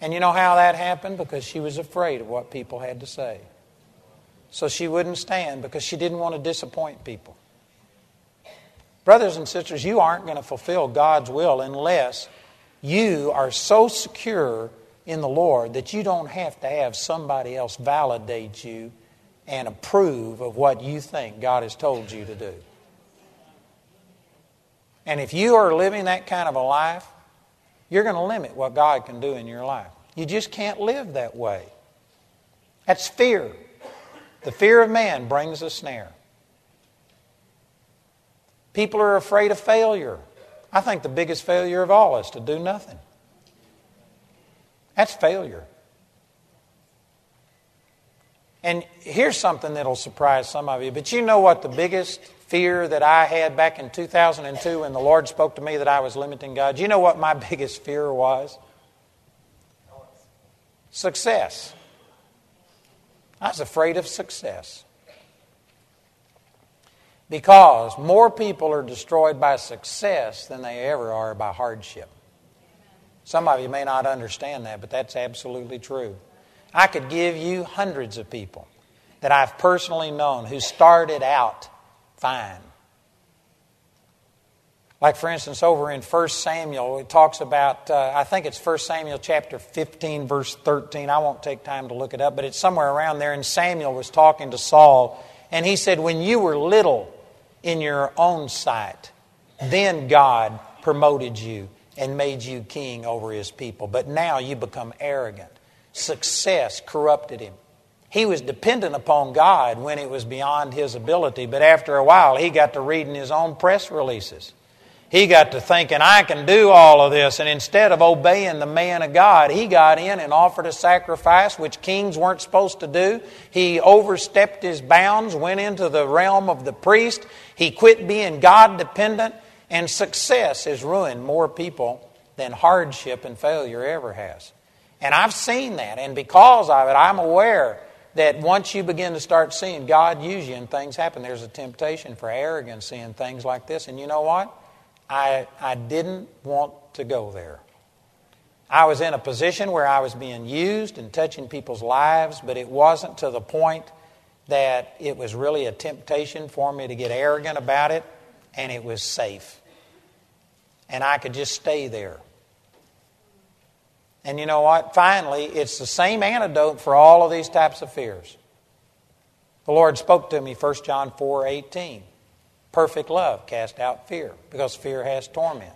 And you know how that happened? Because she was afraid of what people had to say. So she wouldn't stand because she didn't want to disappoint people. Brothers and sisters, you aren't going to fulfill God's will unless you are so secure in the Lord that you don't have to have somebody else validate you and approve of what you think God has told you to do. And if you are living that kind of a life, you're going to limit what God can do in your life. You just can't live that way. That's fear. The fear of man brings a snare. People are afraid of failure. I think the biggest failure of all is to do nothing. That's failure. And here's something that'll surprise some of you. But you know what the biggest fear that I had back in 2002 when the Lord spoke to me that I was limiting God? You know what my [laughs] biggest fear was? Success. I was afraid of success. Because more people are destroyed by success than they ever are by hardship. Some of you may not understand that, but that's absolutely true. I could give you hundreds of people that I've personally known who started out fine. Like, for instance, over in 1 Samuel, it talks about, uh, I think it's 1 Samuel chapter 15, verse 13. I won't take time to look it up, but it's somewhere around there. And Samuel was talking to Saul, and he said, When you were little in your own sight, then God promoted you and made you king over his people. But now you become arrogant. Success corrupted him. He was dependent upon God when it was beyond his ability, but after a while, he got to reading his own press releases. He got to thinking, I can do all of this. And instead of obeying the man of God, he got in and offered a sacrifice, which kings weren't supposed to do. He overstepped his bounds, went into the realm of the priest. He quit being God dependent, and success has ruined more people than hardship and failure ever has. And I've seen that, and because of it, I'm aware that once you begin to start seeing God use you and things happen, there's a temptation for arrogancy and things like this. And you know what? I, I didn't want to go there. I was in a position where I was being used and touching people's lives, but it wasn't to the point that it was really a temptation for me to get arrogant about it, and it was safe. And I could just stay there. And you know what? Finally, it's the same antidote for all of these types of fears. The Lord spoke to me, 1 John 4 18. Perfect love cast out fear, because fear has torment.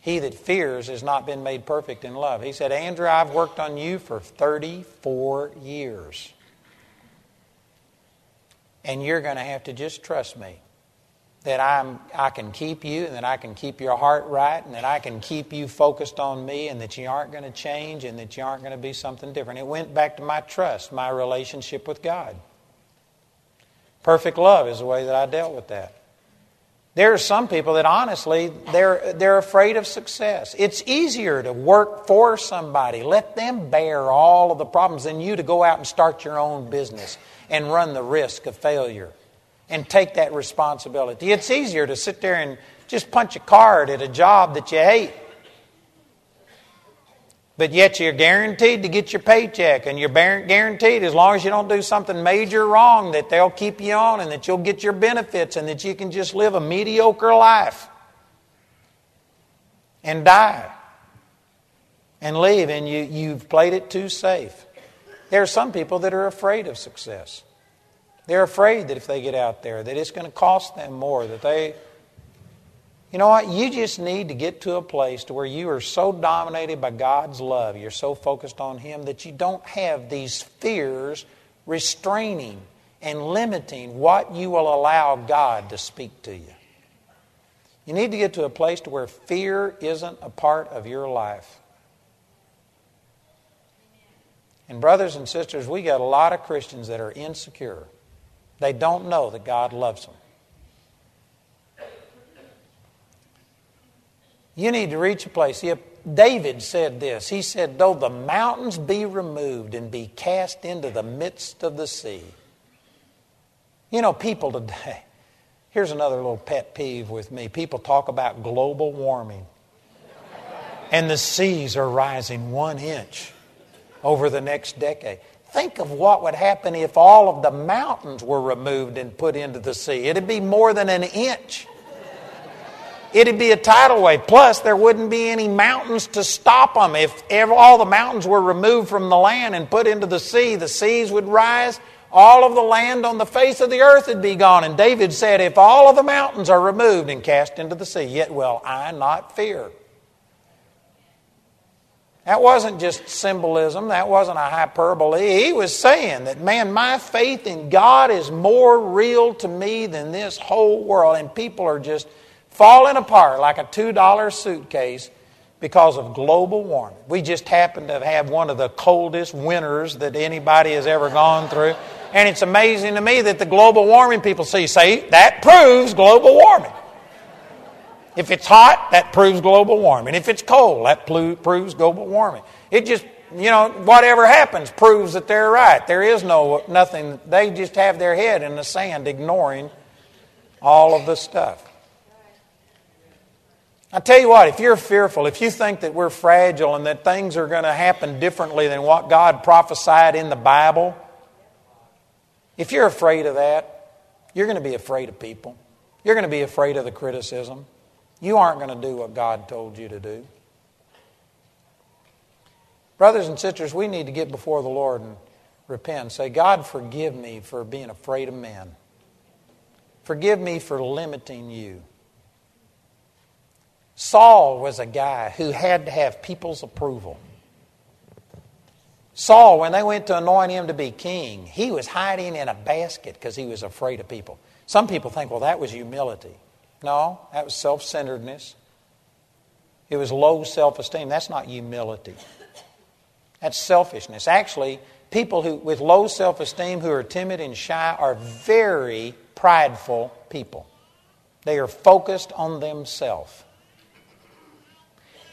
He that fears has not been made perfect in love. He said, Andrew, I've worked on you for 34 years. And you're going to have to just trust me that I'm, I can keep you and that I can keep your heart right and that I can keep you focused on me and that you aren't going to change and that you aren't going to be something different. It went back to my trust, my relationship with God. Perfect love is the way that I dealt with that. There are some people that honestly, they're, they're afraid of success. It's easier to work for somebody, let them bear all of the problems, than you to go out and start your own business and run the risk of failure and take that responsibility. It's easier to sit there and just punch a card at a job that you hate. But yet you're guaranteed to get your paycheck, and you're guaranteed as long as you don't do something major wrong that they'll keep you on and that you'll get your benefits and that you can just live a mediocre life and die and leave, and you, you've played it too safe. There are some people that are afraid of success. They're afraid that if they get out there, that it's going to cost them more, that they you know what? You just need to get to a place to where you are so dominated by God's love, you're so focused on Him that you don't have these fears restraining and limiting what you will allow God to speak to you. You need to get to a place to where fear isn't a part of your life. And brothers and sisters, we got a lot of Christians that are insecure. They don't know that God loves them. You need to reach a place. David said this. He said, Though the mountains be removed and be cast into the midst of the sea, You know, people today, [laughs] here's another little pet peeve with me. People talk about global warming, and the seas are rising one inch over the next decade. Think of what would happen if all of the mountains were removed and put into the sea. It'd be more than an inch. It'd be a tidal wave. Plus, there wouldn't be any mountains to stop them. If all the mountains were removed from the land and put into the sea, the seas would rise. All of the land on the face of the earth would be gone. And David said, If all of the mountains are removed and cast into the sea, yet will I not fear. That wasn't just symbolism, that wasn't a hyperbole. He was saying that, man, my faith in God is more real to me than this whole world. And people are just falling apart like a $2 suitcase because of global warming. We just happen to have one of the coldest winters that anybody has ever gone through. And it's amazing to me that the global warming people see say that proves global warming. If it's hot, that proves global warming. If it's cold, that proves global warming. It just, you know, whatever happens proves that they're right. There is no nothing. They just have their head in the sand ignoring all of the stuff. I tell you what, if you're fearful, if you think that we're fragile and that things are going to happen differently than what God prophesied in the Bible, if you're afraid of that, you're going to be afraid of people. You're going to be afraid of the criticism. You aren't going to do what God told you to do. Brothers and sisters, we need to get before the Lord and repent say, God, forgive me for being afraid of men. Forgive me for limiting you. Saul was a guy who had to have people's approval. Saul, when they went to anoint him to be king, he was hiding in a basket because he was afraid of people. Some people think, well, that was humility. No, that was self centeredness. It was low self esteem. That's not humility. That's selfishness. Actually, people who, with low self esteem who are timid and shy are very prideful people. They are focused on themselves.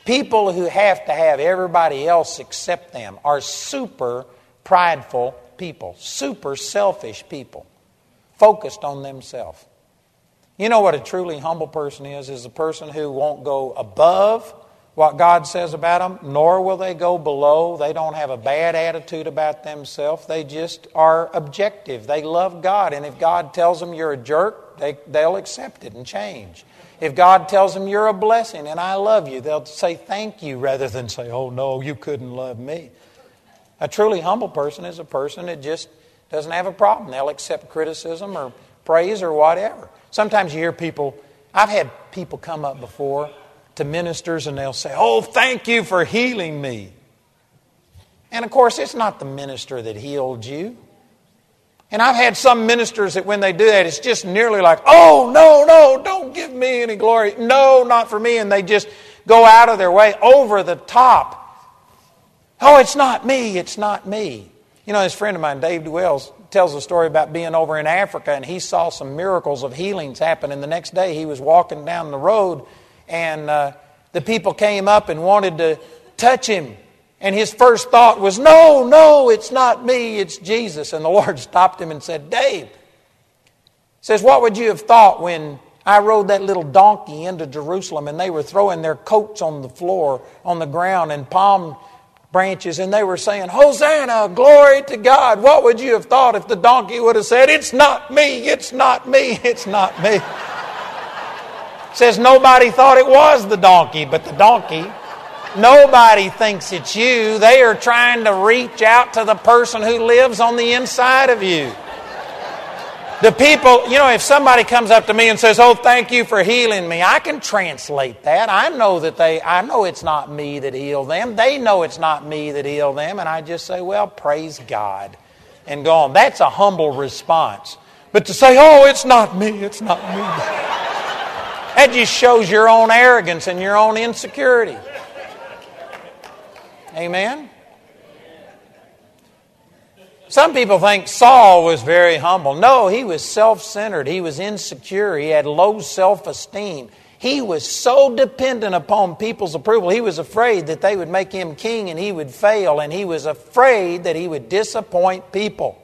People who have to have everybody else accept them are super prideful people, super selfish people, focused on themselves. You know what a truly humble person is? Is a person who won't go above what God says about them, nor will they go below. They don't have a bad attitude about themselves. They just are objective. They love God. And if God tells them you're a jerk, they, they'll accept it and change. If God tells them you're a blessing and I love you, they'll say thank you rather than say, oh no, you couldn't love me. A truly humble person is a person that just doesn't have a problem. They'll accept criticism or praise or whatever. Sometimes you hear people, I've had people come up before to ministers and they'll say, Oh, thank you for healing me. And of course, it's not the minister that healed you. And I've had some ministers that when they do that, it's just nearly like, Oh, no, no, don't give me any glory. No, not for me. And they just go out of their way over the top. Oh, it's not me, it's not me. You know, this friend of mine, Dave Wells, tells a story about being over in Africa and he saw some miracles of healings happen. And the next day he was walking down the road and uh, the people came up and wanted to touch him. And his first thought was, No, no, it's not me, it's Jesus. And the [laughs] Lord stopped him and said, Dave, says, What would you have thought when I rode that little donkey into Jerusalem and they were throwing their coats on the floor, on the ground, and palm branches and they were saying, Hosanna, glory to God. What would you have thought if the donkey would have said, It's not me, it's not me, [laughs] it's not me? says nobody thought it was the donkey, but the donkey. Nobody thinks it's you. They are trying to reach out to the person who lives on the inside of you. The people, you know, if somebody comes up to me and says, Oh, thank you for healing me, I can translate that. I know that they, I know it's not me that healed them. They know it's not me that healed them. And I just say, Well, praise God. And go on. That's a humble response. But to say, Oh, it's not me, it's not me. That just shows your own arrogance and your own insecurity. Amen? Some people think Saul was very humble. No, he was self centered. He was insecure. He had low self esteem. He was so dependent upon people's approval. He was afraid that they would make him king and he would fail, and he was afraid that he would disappoint people.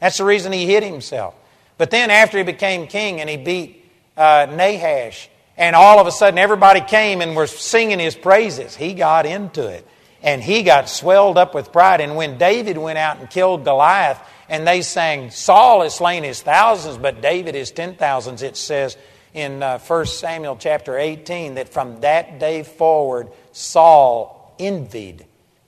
That's the reason he hid himself. But then after he became king and he beat uh, Nahash, and all of a sudden everybody came and were singing his praises, he got into it. And he got swelled up with pride. And when David went out and killed Goliath, and they sang, Saul has slain his thousands, but David his ten thousands, it says in uh, 1 Samuel chapter 18 that from that day forward, Saul envied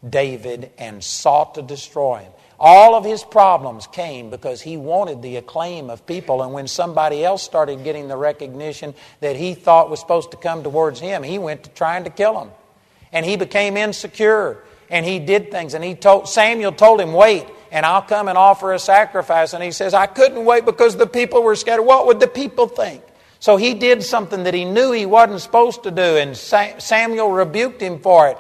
David and sought to destroy him. All of his problems came because he wanted the acclaim of people. And when somebody else started getting the recognition that he thought was supposed to come towards him, he went to trying to kill him. And he became insecure. And he did things. And he told Samuel told him, Wait, and I'll come and offer a sacrifice. And he says, I couldn't wait because the people were scattered. What would the people think? So he did something that he knew he wasn't supposed to do, and Samuel rebuked him for it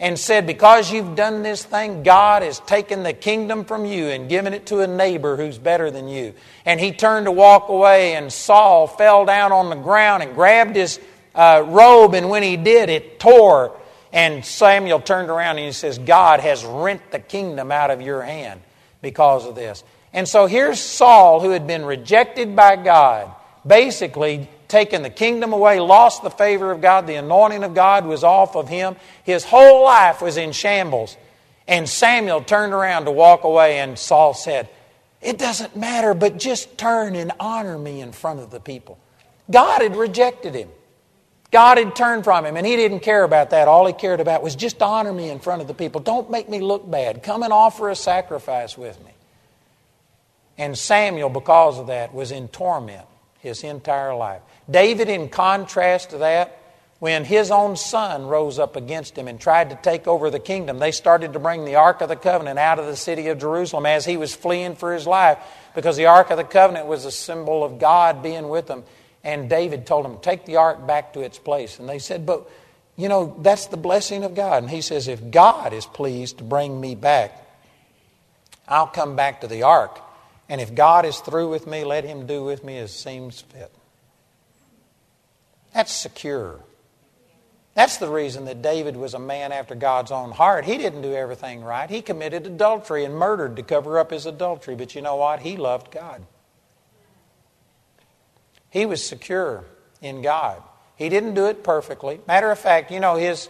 and said, Because you've done this thing, God has taken the kingdom from you and given it to a neighbor who's better than you. And he turned to walk away, and Saul fell down on the ground and grabbed his uh, robe, and when he did, it tore. And Samuel turned around and he says, God has rent the kingdom out of your hand because of this. And so here's Saul, who had been rejected by God basically taken the kingdom away, lost the favor of God, the anointing of God was off of him. His whole life was in shambles. And Samuel turned around to walk away, and Saul said, It doesn't matter, but just turn and honor me in front of the people. God had rejected him. God had turned from him, and he didn't care about that. All he cared about was just honor me in front of the people. Don't make me look bad. Come and offer a sacrifice with me. And Samuel, because of that, was in torment his entire life. David, in contrast to that, when his own son rose up against him and tried to take over the kingdom, they started to bring the Ark of the Covenant out of the city of Jerusalem as he was fleeing for his life because the Ark of the Covenant was a symbol of God being with them. And David told them, Take the ark back to its place. And they said, But, you know, that's the blessing of God. And he says, If God is pleased to bring me back, I'll come back to the ark and if God is through with me, let him do with me as seems fit. That's secure. That's the reason that David was a man after God's own heart. He didn't do everything right. He committed adultery and murdered to cover up his adultery. But you know what? He loved God. He was secure in God. He didn't do it perfectly. Matter of fact, you know, his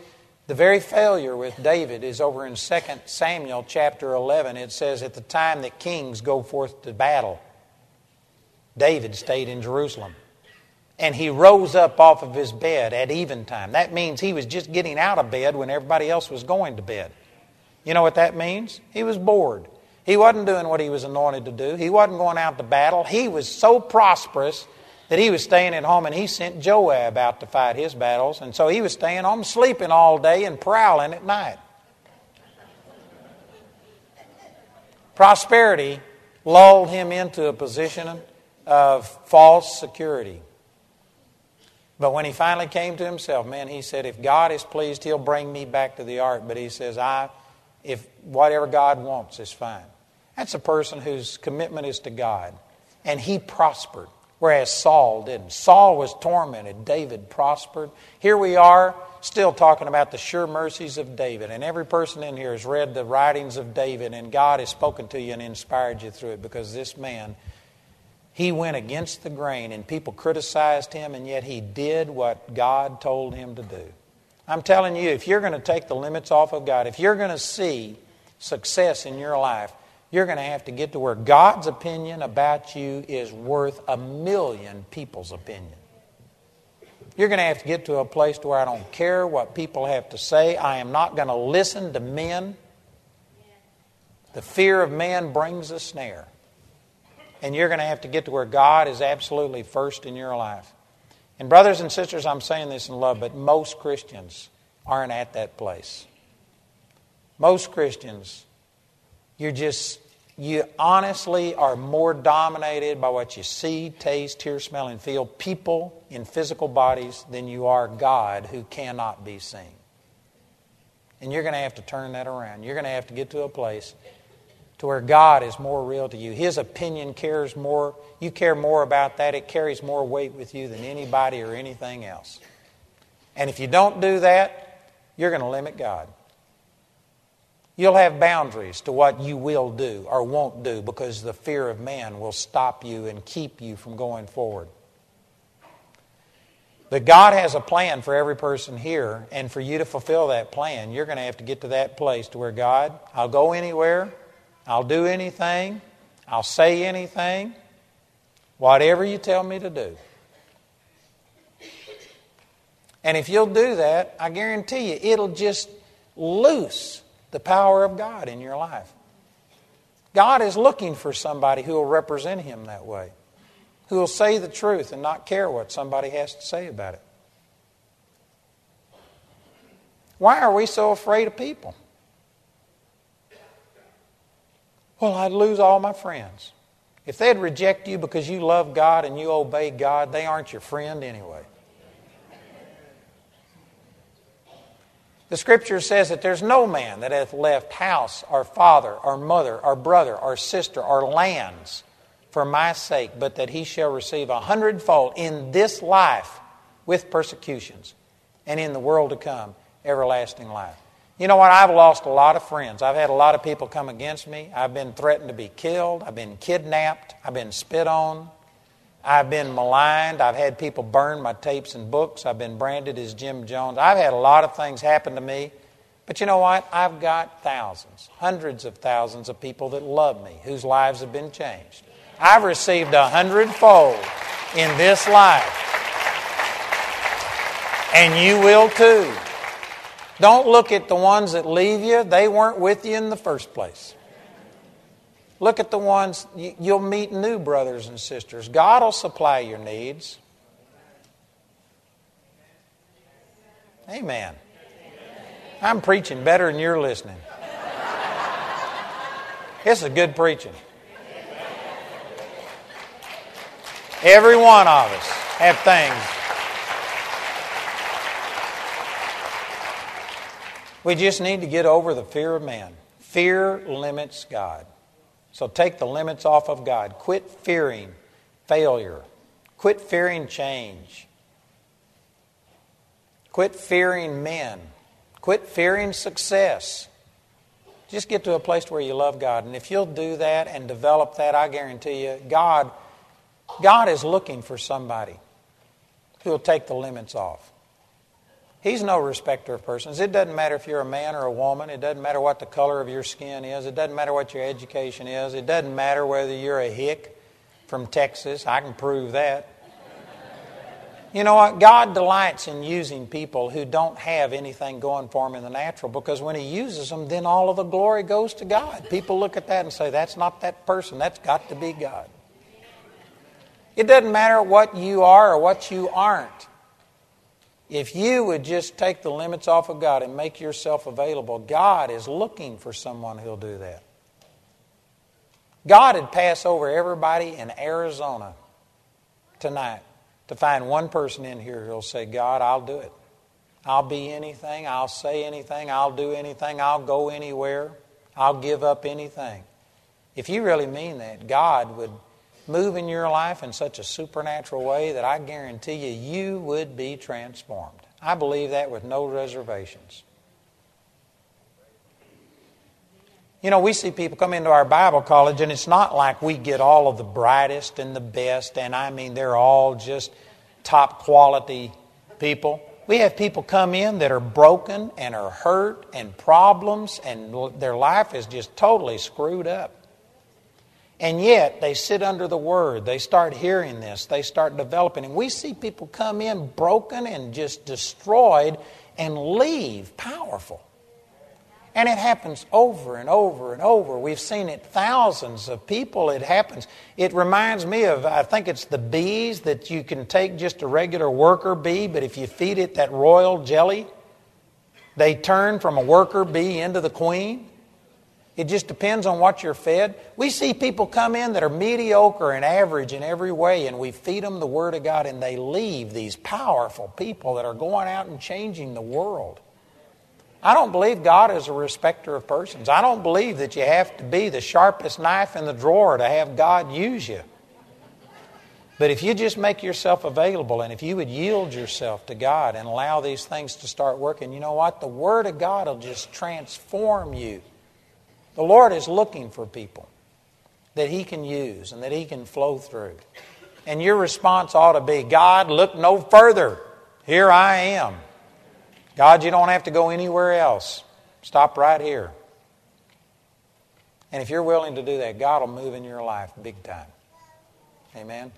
the very failure with David is over in 2 Samuel chapter 11. It says, At the time that kings go forth to battle, David stayed in Jerusalem. And he rose up off of his bed at eventime. That means he was just getting out of bed when everybody else was going to bed. You know what that means? He was bored. He wasn't doing what he was anointed to do. He wasn't going out to battle. He was so prosperous that he was staying at home and he sent Joab out to fight his battles. And so he was staying home, sleeping all day and prowling at night. Prosperity lulled him into a position of false security. But when he finally came to himself, man, he said, if God is pleased, he'll bring me back to the ark. But he says, I, if whatever God wants is fine. That's a person whose commitment is to God. And he prospered whereas Saul didn't. Saul was tormented, David prospered. Here we are, still talking about the sure mercies of David. And every person in here has read the writings of David, and God has spoken to you and inspired you through it because this man, he went against the grain, and people criticized him, and yet he did what God told him to do. I'm telling you, if you're going to take the limits off of God, if you're going to see success in your life, you're going to have to get to where God's opinion about you is worth a million people's opinion. You're going to have to get to a place to where I don't care what people have to say. I am not going to listen to men. The fear of man brings a snare. And you're going to have to get to where God is absolutely first in your life. And, brothers and sisters, I'm saying this in love, but most Christians aren't at that place. Most Christians you're just, you honestly are more dominated by what you see, taste, hear, smell, and feel, people in physical bodies, than you are God who cannot be seen. And you're going to have to turn that around. You're going to have to get to a place to where God is more real to you. His opinion cares more, you care more about that. It carries more weight with you than anybody or anything else. And if you don't do that, you're going to limit God. You'll have boundaries to what you will do or won't do because the fear of man will stop you and keep you from going forward. But God has a plan for every person here, and for you to fulfill that plan, you're going to have to get to that place to where God, I'll go anywhere, I'll do anything, I'll say anything, whatever you tell me to do. And if you'll do that, I guarantee you, it'll just loose the power of God in your life. God is looking for somebody who will represent Him that way, who will say the truth and not care what somebody has to say about it. Why are we so afraid of people? Well, I'd lose all my friends. If they'd reject you because you love God and you obey God, they aren't your friend anyway. The scripture says that there's no man that hath left house or father or mother or brother or sister or lands for my sake, but that he shall receive a hundredfold in this life with persecutions, and in the world to come, everlasting life. You know what? I've lost a lot of friends. I've had a lot of people come against me. I've been threatened to be killed. I've been kidnapped. I've been spit on. I've been maligned. I've had people burn my tapes and books. I've been branded as Jim Jones. I've had a lot of things happen to me. But you know what? I've got thousands, hundreds of thousands of people that love me, whose lives have been changed. I've received a hundredfold in this life. And you will too. Don't look at the ones that leave you, they weren't with you in the first place. Look at the ones, you'll meet new brothers and sisters. God will supply your needs. Amen. I'm preaching better than you're listening. This is good preaching. Every one of us have things. We just need to get over the fear of man. Fear limits God. So take the limits off of God. Quit fearing failure. Quit fearing change. Quit fearing men. Quit fearing success. Just get to a place where you love God. And if you'll do that and develop that, I guarantee you, God, God is looking for somebody who will take the limits off. He's no respecter of persons. It doesn't matter if you're a man or a woman. It doesn't matter what the color of your skin is. It doesn't matter what your education is. It doesn't matter whether you're a hick from Texas. I can prove that. You know what? God delights in using people who don't have anything going for them in the natural because when He uses them, then all of the glory goes to God. People look at that and say, that's not that person. That's got to be God. It doesn't matter what you are or what you aren't. If you would just take the limits off of God and make yourself available, God is looking for someone who'll do that. God would pass over everybody in Arizona tonight to find one person in here who'll say, God, I'll do it. I'll be anything. I'll say anything. I'll do anything. I'll go anywhere. I'll give up anything. If you really mean that, God would move in your life in such a supernatural way that I guarantee you, you would be transformed. I believe that with no reservations. You know, we see people come into our Bible college, and it's not like we get all of the brightest and the best, and I mean, they're all just top quality people. We have people come in that are broken and are hurt and problems, and their life is just totally screwed up. And yet, they sit under the Word. They start hearing this. They start developing. And we see people come in broken and just destroyed and leave powerful. And it happens over and over and over. We've seen it thousands of people. It happens. It reminds me of, I think it's the bees that you can take just a regular worker bee, but if you feed it that royal jelly, they turn from a worker bee into the queen. It just depends on what you're fed. We see people come in that are mediocre and average in every way, and we feed them the Word of God, and they leave these powerful people that are going out and changing the world. I don't believe God is a respecter of persons. I don't believe that you have to be the sharpest knife in the drawer to have God use you. But if you just make yourself available and if you would yield yourself to God and allow these things to start working, you know what? The Word of God will just transform you The Lord is looking for people that He can use and that He can flow through. And your response ought to be God, look no further. Here I am. God, you don't have to go anywhere else. Stop right here. And if you're willing to do that, God will move in your life big time. Amen.